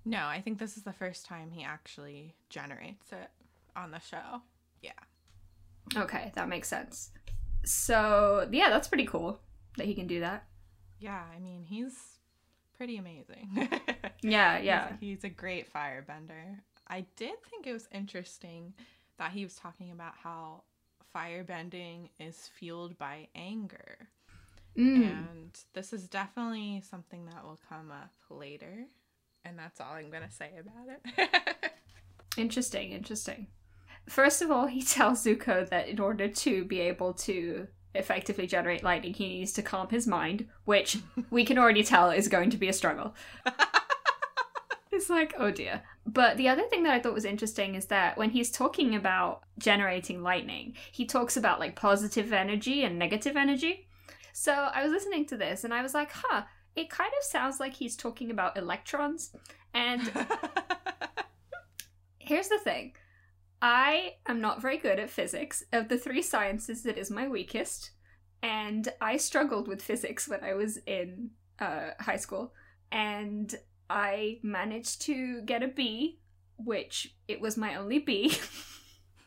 No, I think this is the first time he actually generates it on the show. Yeah. Okay, that makes sense. So yeah, that's pretty cool that he can do that. Yeah, I mean, he's pretty amazing. Yeah, He's- yeah. He's, a great firebender. I did think it was interesting that he was talking about how firebending is fueled by anger. Mm. And this is definitely something that will come up later. And that's all I'm going to say about it. Interesting, interesting. First of all, he tells Zuko that in order to be able to effectively generate lightning, he needs to calm his mind, which we can already tell is going to be a struggle. it's like, oh dear. But the other thing that I thought was interesting is that when he's talking about generating lightning, he talks about like positive energy and negative energy. So I was listening to this and I was like, huh, it kind of sounds like he's talking about electrons. And here's the thing I am not very good at physics. Of the three sciences, it is my weakest. And I struggled with physics when I was in uh, high school. And I managed to get a B, which it was my only B.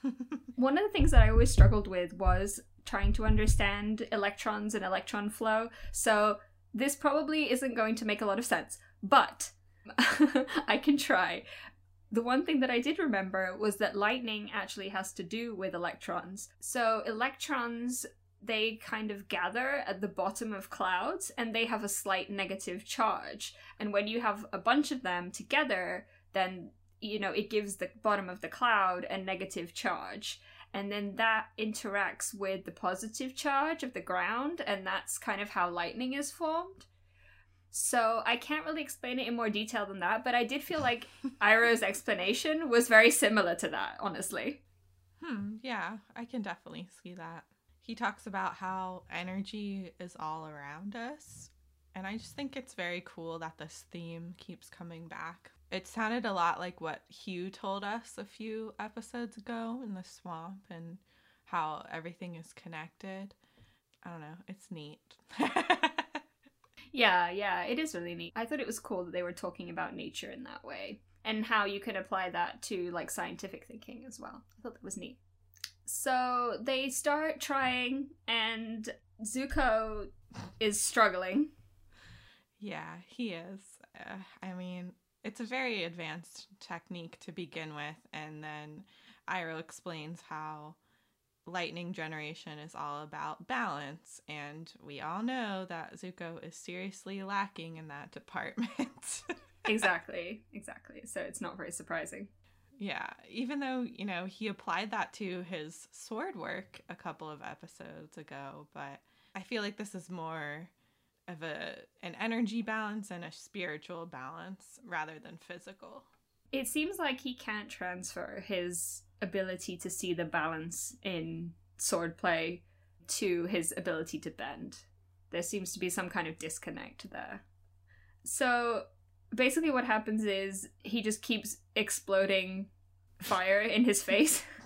One of the things that I always struggled with was trying to understand electrons and electron flow. So this probably isn't going to make a lot of sense, but I can try. The one thing that I did remember was that lightning actually has to do with electrons. So electrons they kind of gather at the bottom of clouds and they have a slight negative charge. And when you have a bunch of them together, then you know it gives the bottom of the cloud a negative charge and then that interacts with the positive charge of the ground and that's kind of how lightning is formed so i can't really explain it in more detail than that but i did feel like iroh's explanation was very similar to that honestly Hmm, yeah, I can definitely see that. He talks about how energy is all around us. And I just think it's very cool that this theme keeps coming back. It sounded a lot like what Huu told us a few episodes ago in the swamp and how everything is connected. I don't know, it's neat. yeah yeah it is really neat i thought it was cool that they were talking about nature in that way and how you could apply that to like scientific thinking as well i thought that was neat so they start trying and zuko is struggling Yeah, he is. Uh, I mean, it's a very advanced technique to begin with, and then Iroh explains how lightning generation is all about balance, and we all know that Zuko is seriously lacking in that department. exactly exactly so it's not very surprising yeah, even though, you know, he applied that to his sword work a couple of episodes ago, but I feel like this is more of a an energy balance and a spiritual balance rather than physical. it seems like he can't transfer his ability to see the balance in swordplay to his ability to bend. There seems to be some kind of disconnect there. So basically, what happens is he just keeps exploding fire in his face.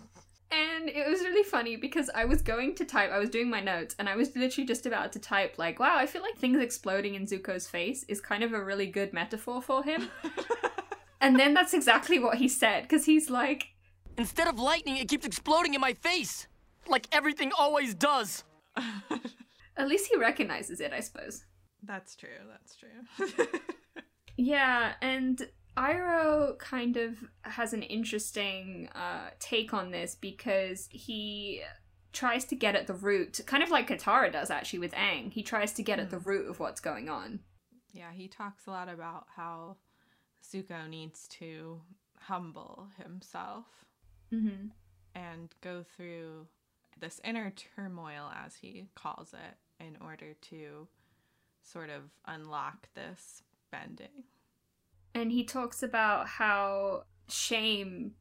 And it was really funny because I was going to type, I was doing my notes, and I was literally just about to type, like, wow, I feel like things exploding in Zuko's face is kind of a really good metaphor for him. And then that's exactly what he said, because he's like, Instead of lightning, it keeps exploding in my face. Like everything always does. at least he recognizes it, I suppose. That's true. That's true. Yeah, and Iroh kind of has an interesting uh, take on this because he tries to get at the root, kind of like Katara does actually with Aang. He tries to get at the root of what's going on. yeah, he talks a lot about how Zuko needs to humble himself Mm-hmm. and go through this inner turmoil, as he calls it, in order to sort of unlock this bending. And he talks about how shame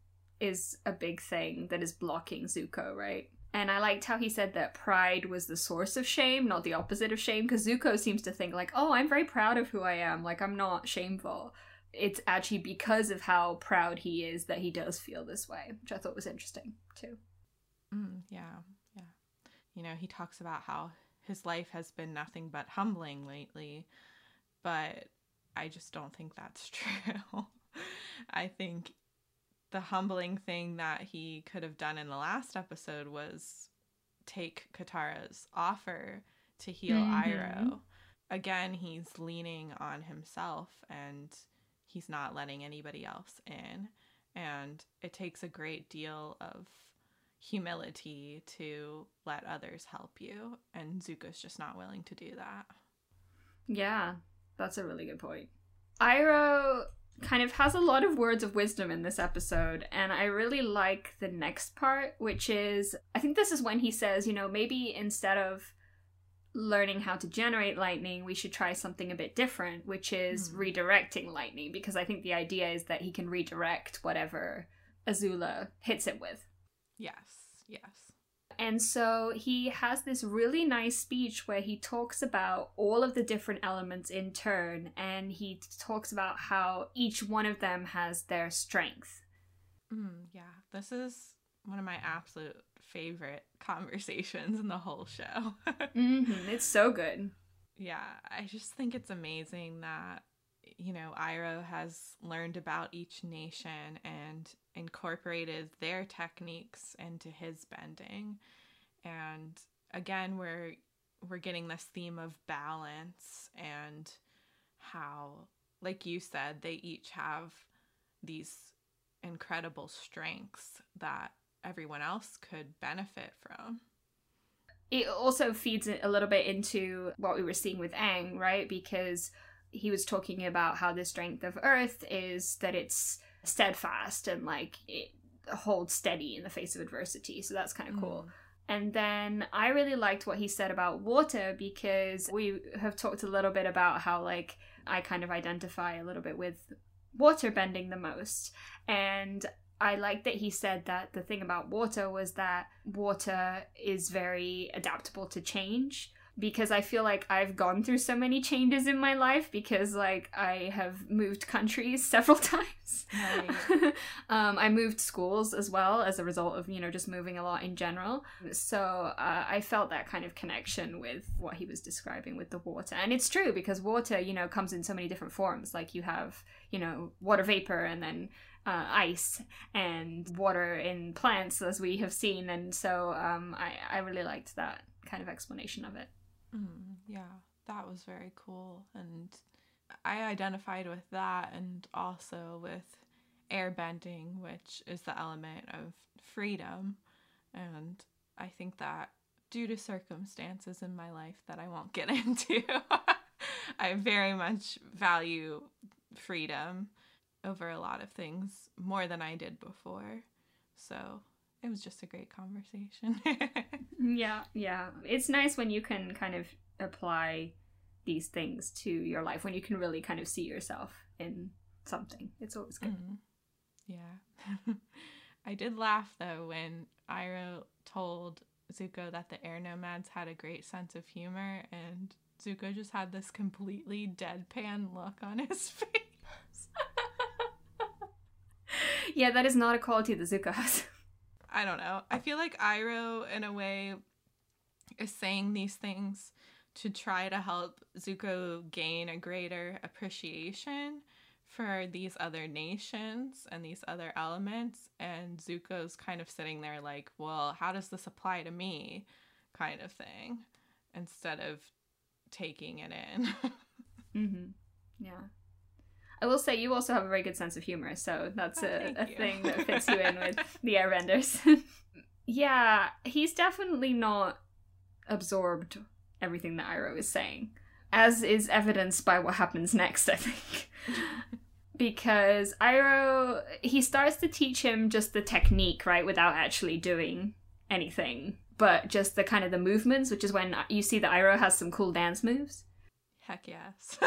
is a big thing that is blocking Zuko, right? And I liked how he said that pride was the source of shame, not the opposite of shame, because Zuko seems to think, like, oh, I'm very proud of who I am, like, I'm not shameful. It's actually because of how proud he is that he does feel this way, which I thought was interesting, too. Mm, yeah, yeah. You know, he talks about how his life has been nothing but humbling lately, but I just don't think that's true. I think the humbling thing that he could have done in the last episode was take Katara's offer to heal Mhm. Iroh. Again, he's leaning on himself and he's not letting anybody else in. And it takes a great deal of humility to let others help you. And Zuko's just not willing to do that. Yeah, that's a really good point. Iroh kind of has a lot of words of wisdom in this episode, and I really like the next part, which is I think this is when he says, you know, maybe instead of learning how to generate lightning, we should try something a bit different, which is Hmm. redirecting lightning, because I think the idea is that he can redirect whatever Azula hits it with. Yes, yes. And so he has this really nice speech where he talks about all of the different elements in turn and he talks about how each one of them has their strength. Mm, yeah, this is one of my absolute favorite conversations in the whole show. hmm It's so good. yeah, I just think it's amazing that, you know, Iroh has learned about each nation and incorporated their techniques into his bending. And again, we're we're getting this theme of balance and how, like you said, they each have these incredible strengths that everyone else could benefit from. It also feeds a little bit into what we were seeing with Aang, right? Because he was talking about how the strength of Earth is that it's steadfast and like it holds steady in the face of adversity. So that's kind of cool. Mm. And then I really liked what he said about water because we have talked a little bit about how, like, I kind of identify a little bit with water bending the most. And I like that he said that the thing about water was that water is very adaptable to change because I feel like I've gone through so many changes in my life because like I have moved countries several times. Right. um, I moved schools as well as a result of you know just moving a lot in general. So uh, I felt that kind of connection with what he was describing with the water, and it's true because water you know comes in so many different forms. Like you have you know water vapor and then uh, ice and water in plants as we have seen, and so um, I I really liked that kind of explanation of it. Mm, yeah, that was very cool. And I identified with that and also with airbending, which is the element of freedom. And I think that due to circumstances in my life that I won't get into, I very much value freedom over a lot of things more than I did before. So it was just a great conversation. Yeah, yeah. It's nice when you can kind of apply these things to your life, when you can really kind of see yourself in something. It's always good. Mm. Yeah. I did laugh though when Iroh told Zuko that the air nomads had a great sense of humor and Zuko just had this completely deadpan look on his face. Yeah, that is not a quality that Zuko has. I don't know. I feel like Iroh, in a way, is saying these things to try to help Zuko gain a greater appreciation for these other nations and these other elements. And Zuko's kind of sitting there like, well, how does this apply to me? kind of thing, instead of taking it in. hmm Yeah. I will say you also have a very good sense of humor, so that's Oh, a, a thing that fits you in with the airbenders. yeah, he's definitely not absorbed everything that Iroh is saying, as is evidenced by what happens next, I think. because Iroh, he starts to teach him just the technique, right, without actually doing anything, but just the kind of the movements, which is when you see that Iroh has some cool dance moves. Heck yes.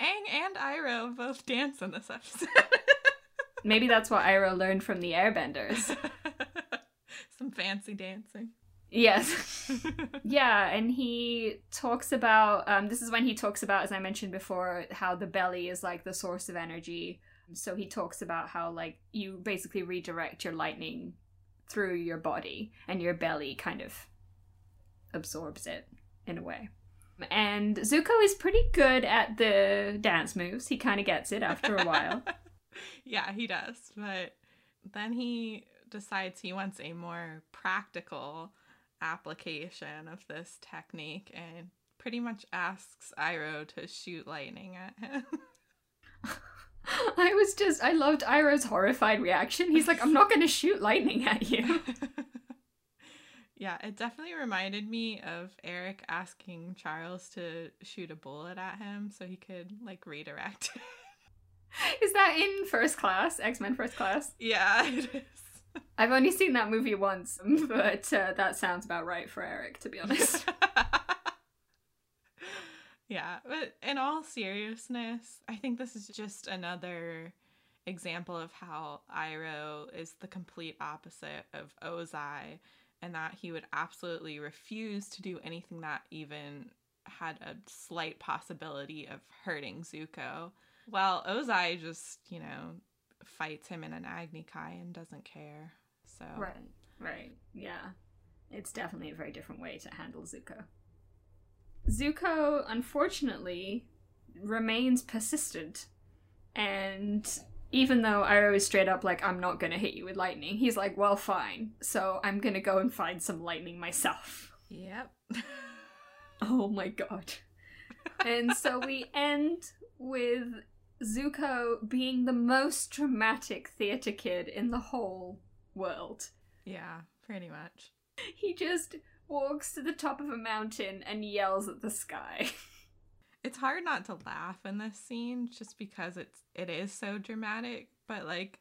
Aang and Iroh both dance in this episode. Maybe that's what Iroh learned from the airbenders. Some fancy dancing. Yes. yeah, and he talks about um this is when he talks about as I mentioned before how the belly is like the source of energy. So he talks about how like you basically redirect your lightning through your body, and your belly kind of absorbs it in a way. And Zuko is pretty good at the dance moves. He kind of gets it after a while. yeah, he does. But then he decides he wants a more practical application of this technique and pretty much asks Iroh to shoot lightning at him. I was just, I loved Iroh's horrified reaction. He's like, I'm not going to shoot lightning at you. Yeah, it definitely reminded me of Erik asking Charles to shoot a bullet at him so he could, like, redirect Is that in First Class, X Men First Class? Yeah, it is. I've only seen that movie once, but uh, that sounds about right for Erik, to be honest. yeah, but in all seriousness, I think this is just another example of how Iroh is the complete opposite of Ozai, and that he would absolutely refuse to do anything that even had a slight possibility of hurting Zuko. While Ozai just, you know, fights him in an Agni Kai and doesn't care. So Right, right, yeah. It's definitely a very different way to handle Zuko. Zuko, unfortunately, remains persistent. And even though Iroh is straight up like, I'm not gonna hit you with lightning, he's like, well, fine. So I'm gonna go and find some lightning myself. Yep. Oh my god. and so we end with Zuko being the most dramatic theater kid in the whole world. yeah, pretty much. He just walks to the top of a mountain and yells at the sky. It's hard not to laugh in this scene just because it's it is so dramatic, but like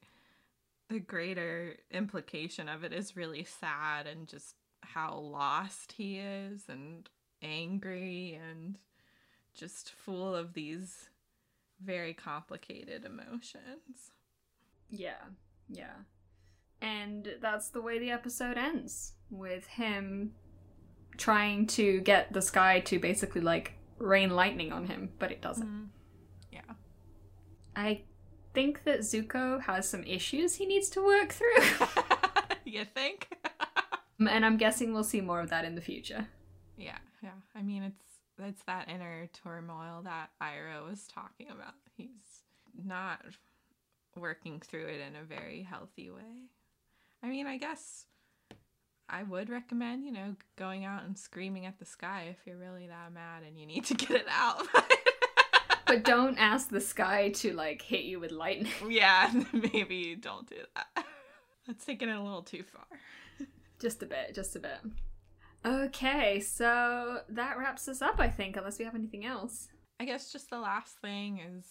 the greater implication of it is really sad and just how lost he is and angry and just full of these very complicated emotions. yeah, yeah. And that's the way the episode ends with him trying to get the sky to basically like rain lightning on him, but it doesn't. Mm. Yeah. I think that Zuko has some issues he needs to work through. you think? Um, and I'm guessing we'll see more of that in the future. yeah, yeah. I mean, it's it's that inner turmoil that Iroh was talking about. He's not working through it in a very healthy way. I mean, I guess I would recommend, you know, going out and screaming at the sky if you're really that mad and you need to get it out. But don't ask the sky to like hit you with lightning. yeah, maybe don't do that. That's taking it a little too far. Just a bit, just a bit. Okay, so that wraps us up, I think, unless we have anything else. I guess just the last thing is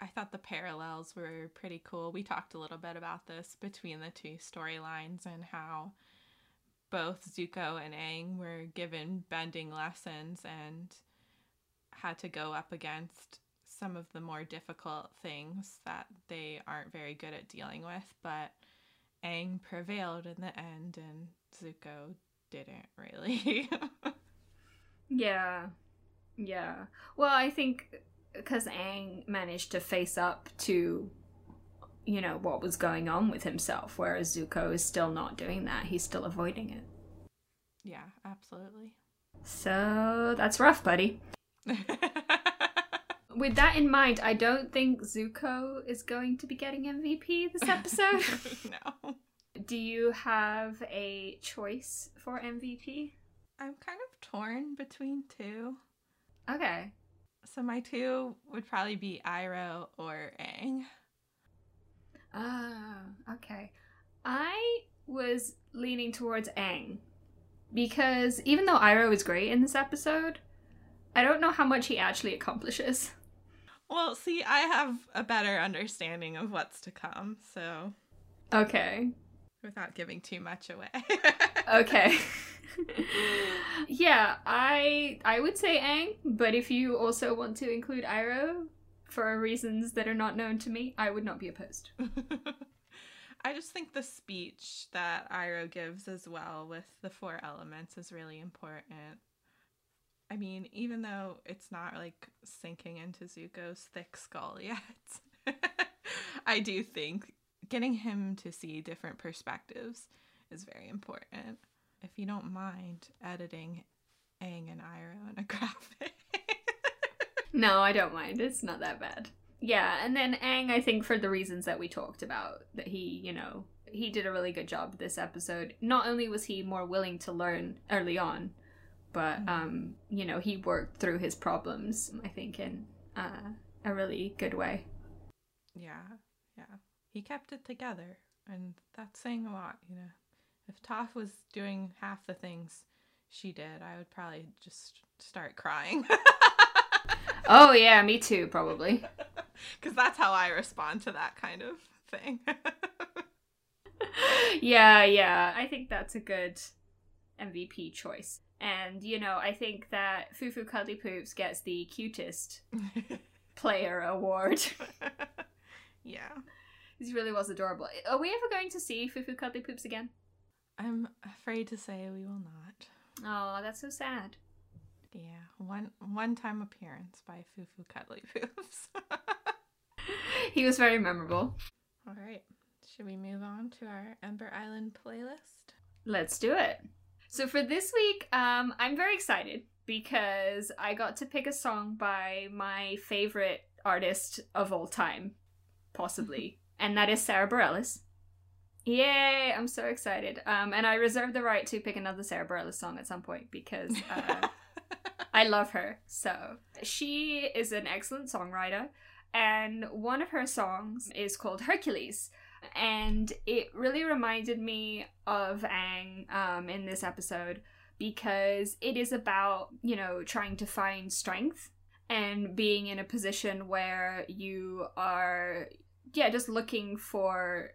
I thought the parallels were pretty cool. We talked a little bit about this between the two storylines and how both Zuko and Aang were given bending lessons and had to go up against some of the more difficult things that they aren't very good at dealing with, but Aang prevailed in the end and Zuko didn't really. Yeah. Yeah. Well, I think because Aang managed to face up to, you know, what was going on with himself, whereas Zuko is still not doing that. He's still avoiding it. yeah, absolutely. So that's rough, buddy. With that in mind, I don't think Zuko is going to be getting MVP this episode. no. Do you have a choice for MVP? I'm kind of torn between two. Okay. So my two would probably be Iroh or Aang. Ah, okay. I was leaning towards Aang because even though Iroh is great in this episode, I don't know how much he actually accomplishes. Well, see, I have a better understanding of what's to come, so Okay. without giving too much away. Okay. yeah, I I would say Aang, but if you also want to include Iroh for reasons that are not known to me, I would not be opposed. I just think the speech that Iroh gives as well with the four elements is really important. I mean, even though it's not like sinking into Zuko's thick skull yet, I do think getting him to see different perspectives is very important. If you don't mind editing Aang and Iroh in a graphic. No, I don't mind. It's not that bad. Yeah, and then Aang, I think for the reasons that we talked about, that he, you know, he did a really good job this episode. Not only was he more willing to learn early on, but um, you know, he worked through his problems, I think, in uh, a really good way. yeah, yeah. He kept it together, and that's saying a lot, you know. If Toph was doing half the things she did, I would probably just start crying. Oh yeah, me too, probably. Because that's how I respond to that kind of thing. yeah, yeah. I think that's a good MVP choice. And, you know, I think that Foo Foo Cuddly Poops gets the cutest player award. yeah. he really was adorable. Are we ever going to see Foo Foo Cuddly Poops again? I'm afraid to say we will not. Oh, that's so sad. Yeah, one one time appearance by Foo Foo Cuddly Poops. He was very memorable. All right, should we move on to our Ember Island playlist? Let's do it. So for this week, um, I'm very excited because I got to pick a song by my favorite artist of all time, possibly, and that is Sara Bareilles. Yay! I'm so excited. Um, and I reserve the right to pick another Sara Bareilles song at some point because uh, I love her. So she is an excellent songwriter, and one of her songs is called Hercules. And it really reminded me of Aang um, in this episode because it is about, you know, trying to find strength and being in a position where you are, yeah, just looking for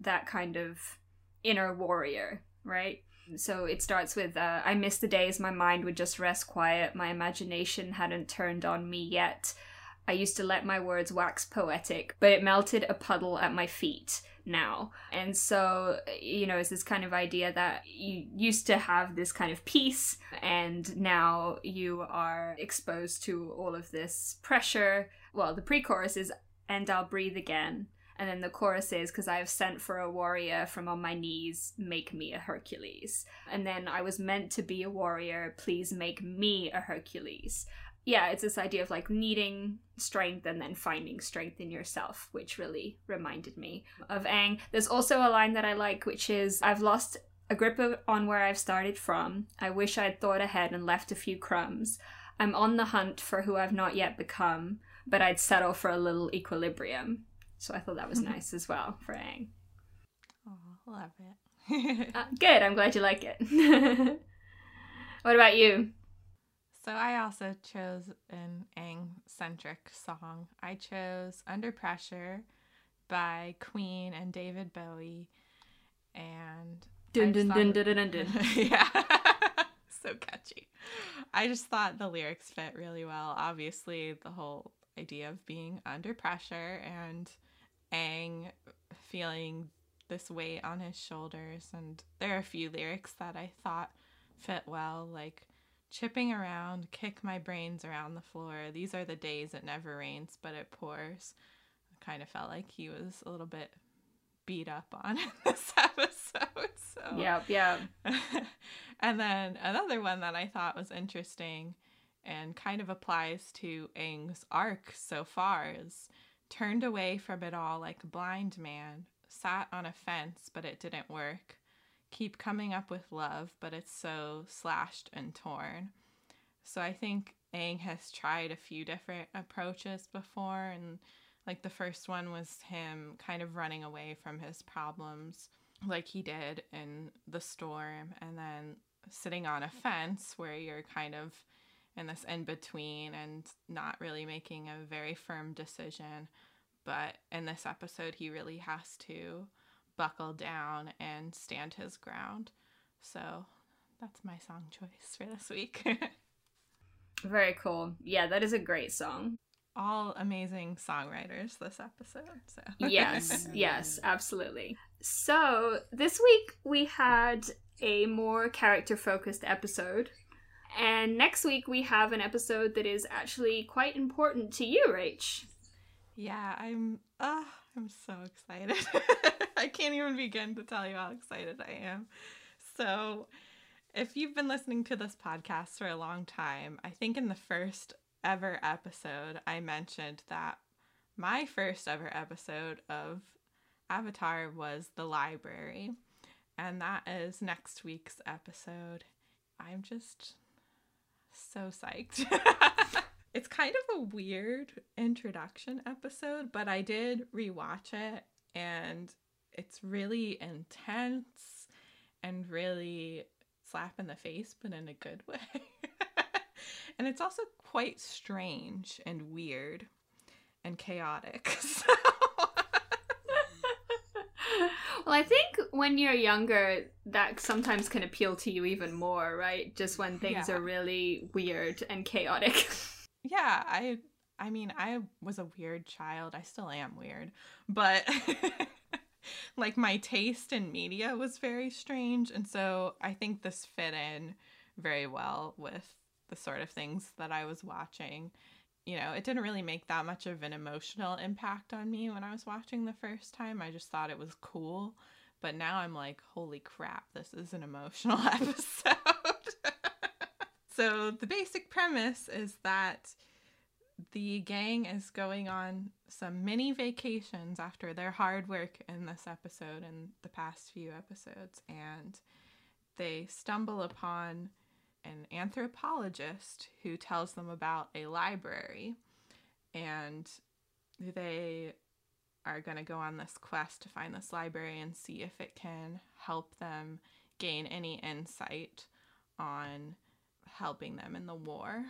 that kind of inner warrior, right? So it starts with uh, I miss the days my mind would just rest quiet, my imagination hadn't turned on me yet. I used to let my words wax poetic, but it melted a puddle at my feet now. And so, you know, it's this kind of idea that you used to have this kind of peace, and now you are exposed to all of this pressure. Well, the pre chorus is, and I'll breathe again. And then the chorus is, because I have sent for a warrior from on my knees, make me a Hercules. And then I was meant to be a warrior, please make me a Hercules yeah, it's this idea of like needing strength and then finding strength in yourself, which really reminded me of Aang. There's also a line that I like, which is I've lost a grip on where I've started from. I wish I'd thought ahead and left a few crumbs. I'm on the hunt for who I've not yet become, but I'd settle for a little equilibrium. So I thought that was nice as well for Aang. Oh, love it. Uh, good, I'm glad you like it. what about you? So I also chose an Aang centric song. I chose Under Pressure by Queen and David Bowie. And Dun dun dun dun dun dun. dun. yeah. so catchy. I just thought the lyrics fit really well. Obviously, the whole idea of being under pressure and Aang feeling this weight on his shoulders. And there are a few lyrics that I thought fit well, like chipping around, kick my brains around the floor. These are the days it never rains, but it pours. I kind of felt like he was a little bit beat up on in this episode. So Yep, yep. and then another one that I thought was interesting and kind of applies to Aang's arc so far is turned away from it all like a blind man, sat on a fence, but it didn't work. Keep coming up with love, but it's so slashed and torn. So I think Aang has tried a few different approaches before and like the first one was him kind of running away from his problems like he did in the storm and then sitting on a fence where you're kind of in this in between and not really making a very firm decision but in this episode he really has to buckle down and stand his ground so that's my song choice for this week Very cool. Yeah, that is a great song. all amazing songwriters this episode so yes, yes, absolutely. So, this week we had a more character focused episode. And next week we have an episode that is actually quite important to you, Rach. Yeah, I'm uh I'm so excited. I can't even begin to tell you how excited I am. So, if you've been listening to this podcast for a long time, I think in the first ever episode, I mentioned that my first ever episode of Avatar was The Library. And that is next week's episode. I'm just so psyched. it's kind of a weird introduction episode, but I did rewatch it and it's really intense and really slap in the face, but in a good way. and it's also quite strange and weird and chaotic. So. Well, I think when you're younger, that sometimes can appeal to you even more, right? Just when things Yeah. are really weird and chaotic. yeah, I I mean, I was a weird child. I still am weird. But like my taste in media was very strange, and so I think this fit in very well with the sort of things that I was watching. You know, it didn't really make that much of an emotional impact on me when I was watching the first time. I just thought it was cool. But now I'm like, holy crap, this is an emotional episode. so, the basic premise is that the gang is going on some mini vacations after their hard work in this episode and the past few episodes, and they stumble upon an anthropologist who tells them about a library, and they are going to go on this quest to find this library and see if it can help them gain any insight on helping them in the war.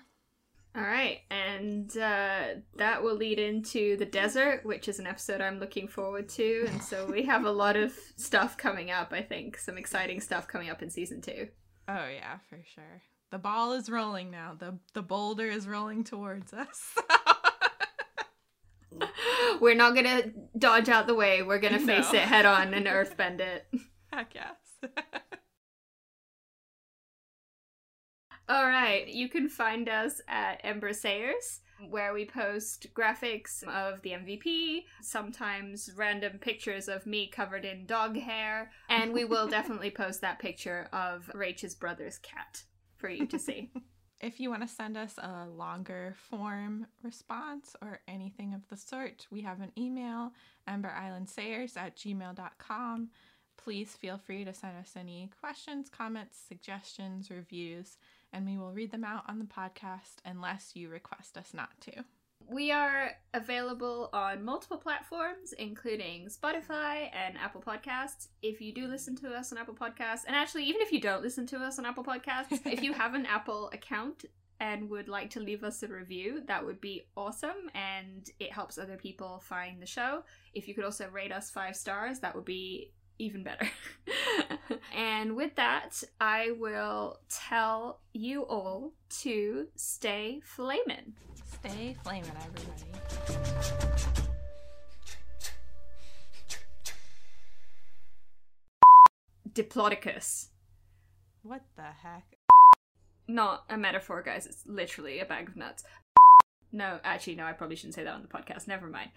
All right, and uh, that will lead into the desert, which is an episode I'm looking forward to. And so we have a lot of stuff coming up. I think some exciting stuff coming up in season two. Oh yeah, for sure. The ball is rolling now. The the boulder is rolling towards us. We're not gonna dodge out the way. We're gonna face No. it head on and earthbend it. Heck yes. All right, you can find us at Ember Sayers, where we post graphics of the MVP, sometimes random pictures of me covered in dog hair, and we will definitely post that picture of Rachel's brother's cat for you to see. if you want to send us a longer form response or anything of the sort, we have an email, emberislandsayers at gmail.com. Please feel free to send us any questions, comments, suggestions, reviews, and we will read them out on the podcast unless you request us not to. We are available on multiple platforms, including Spotify and Apple Podcasts. If you do listen to us on Apple Podcasts, and actually, even if you don't listen to us on Apple Podcasts, if you have an Apple account and would like to leave us a review, that would be awesome and it helps other people find the show. If you could also rate us five stars, that would be even better. and with that, I will tell you all to stay flamin'. Stay flaming, everybody. Diplodocus. What the heck? Not a metaphor, guys. It's literally a bag of nuts. No, actually, no, I probably shouldn't say that on the podcast. Never mind.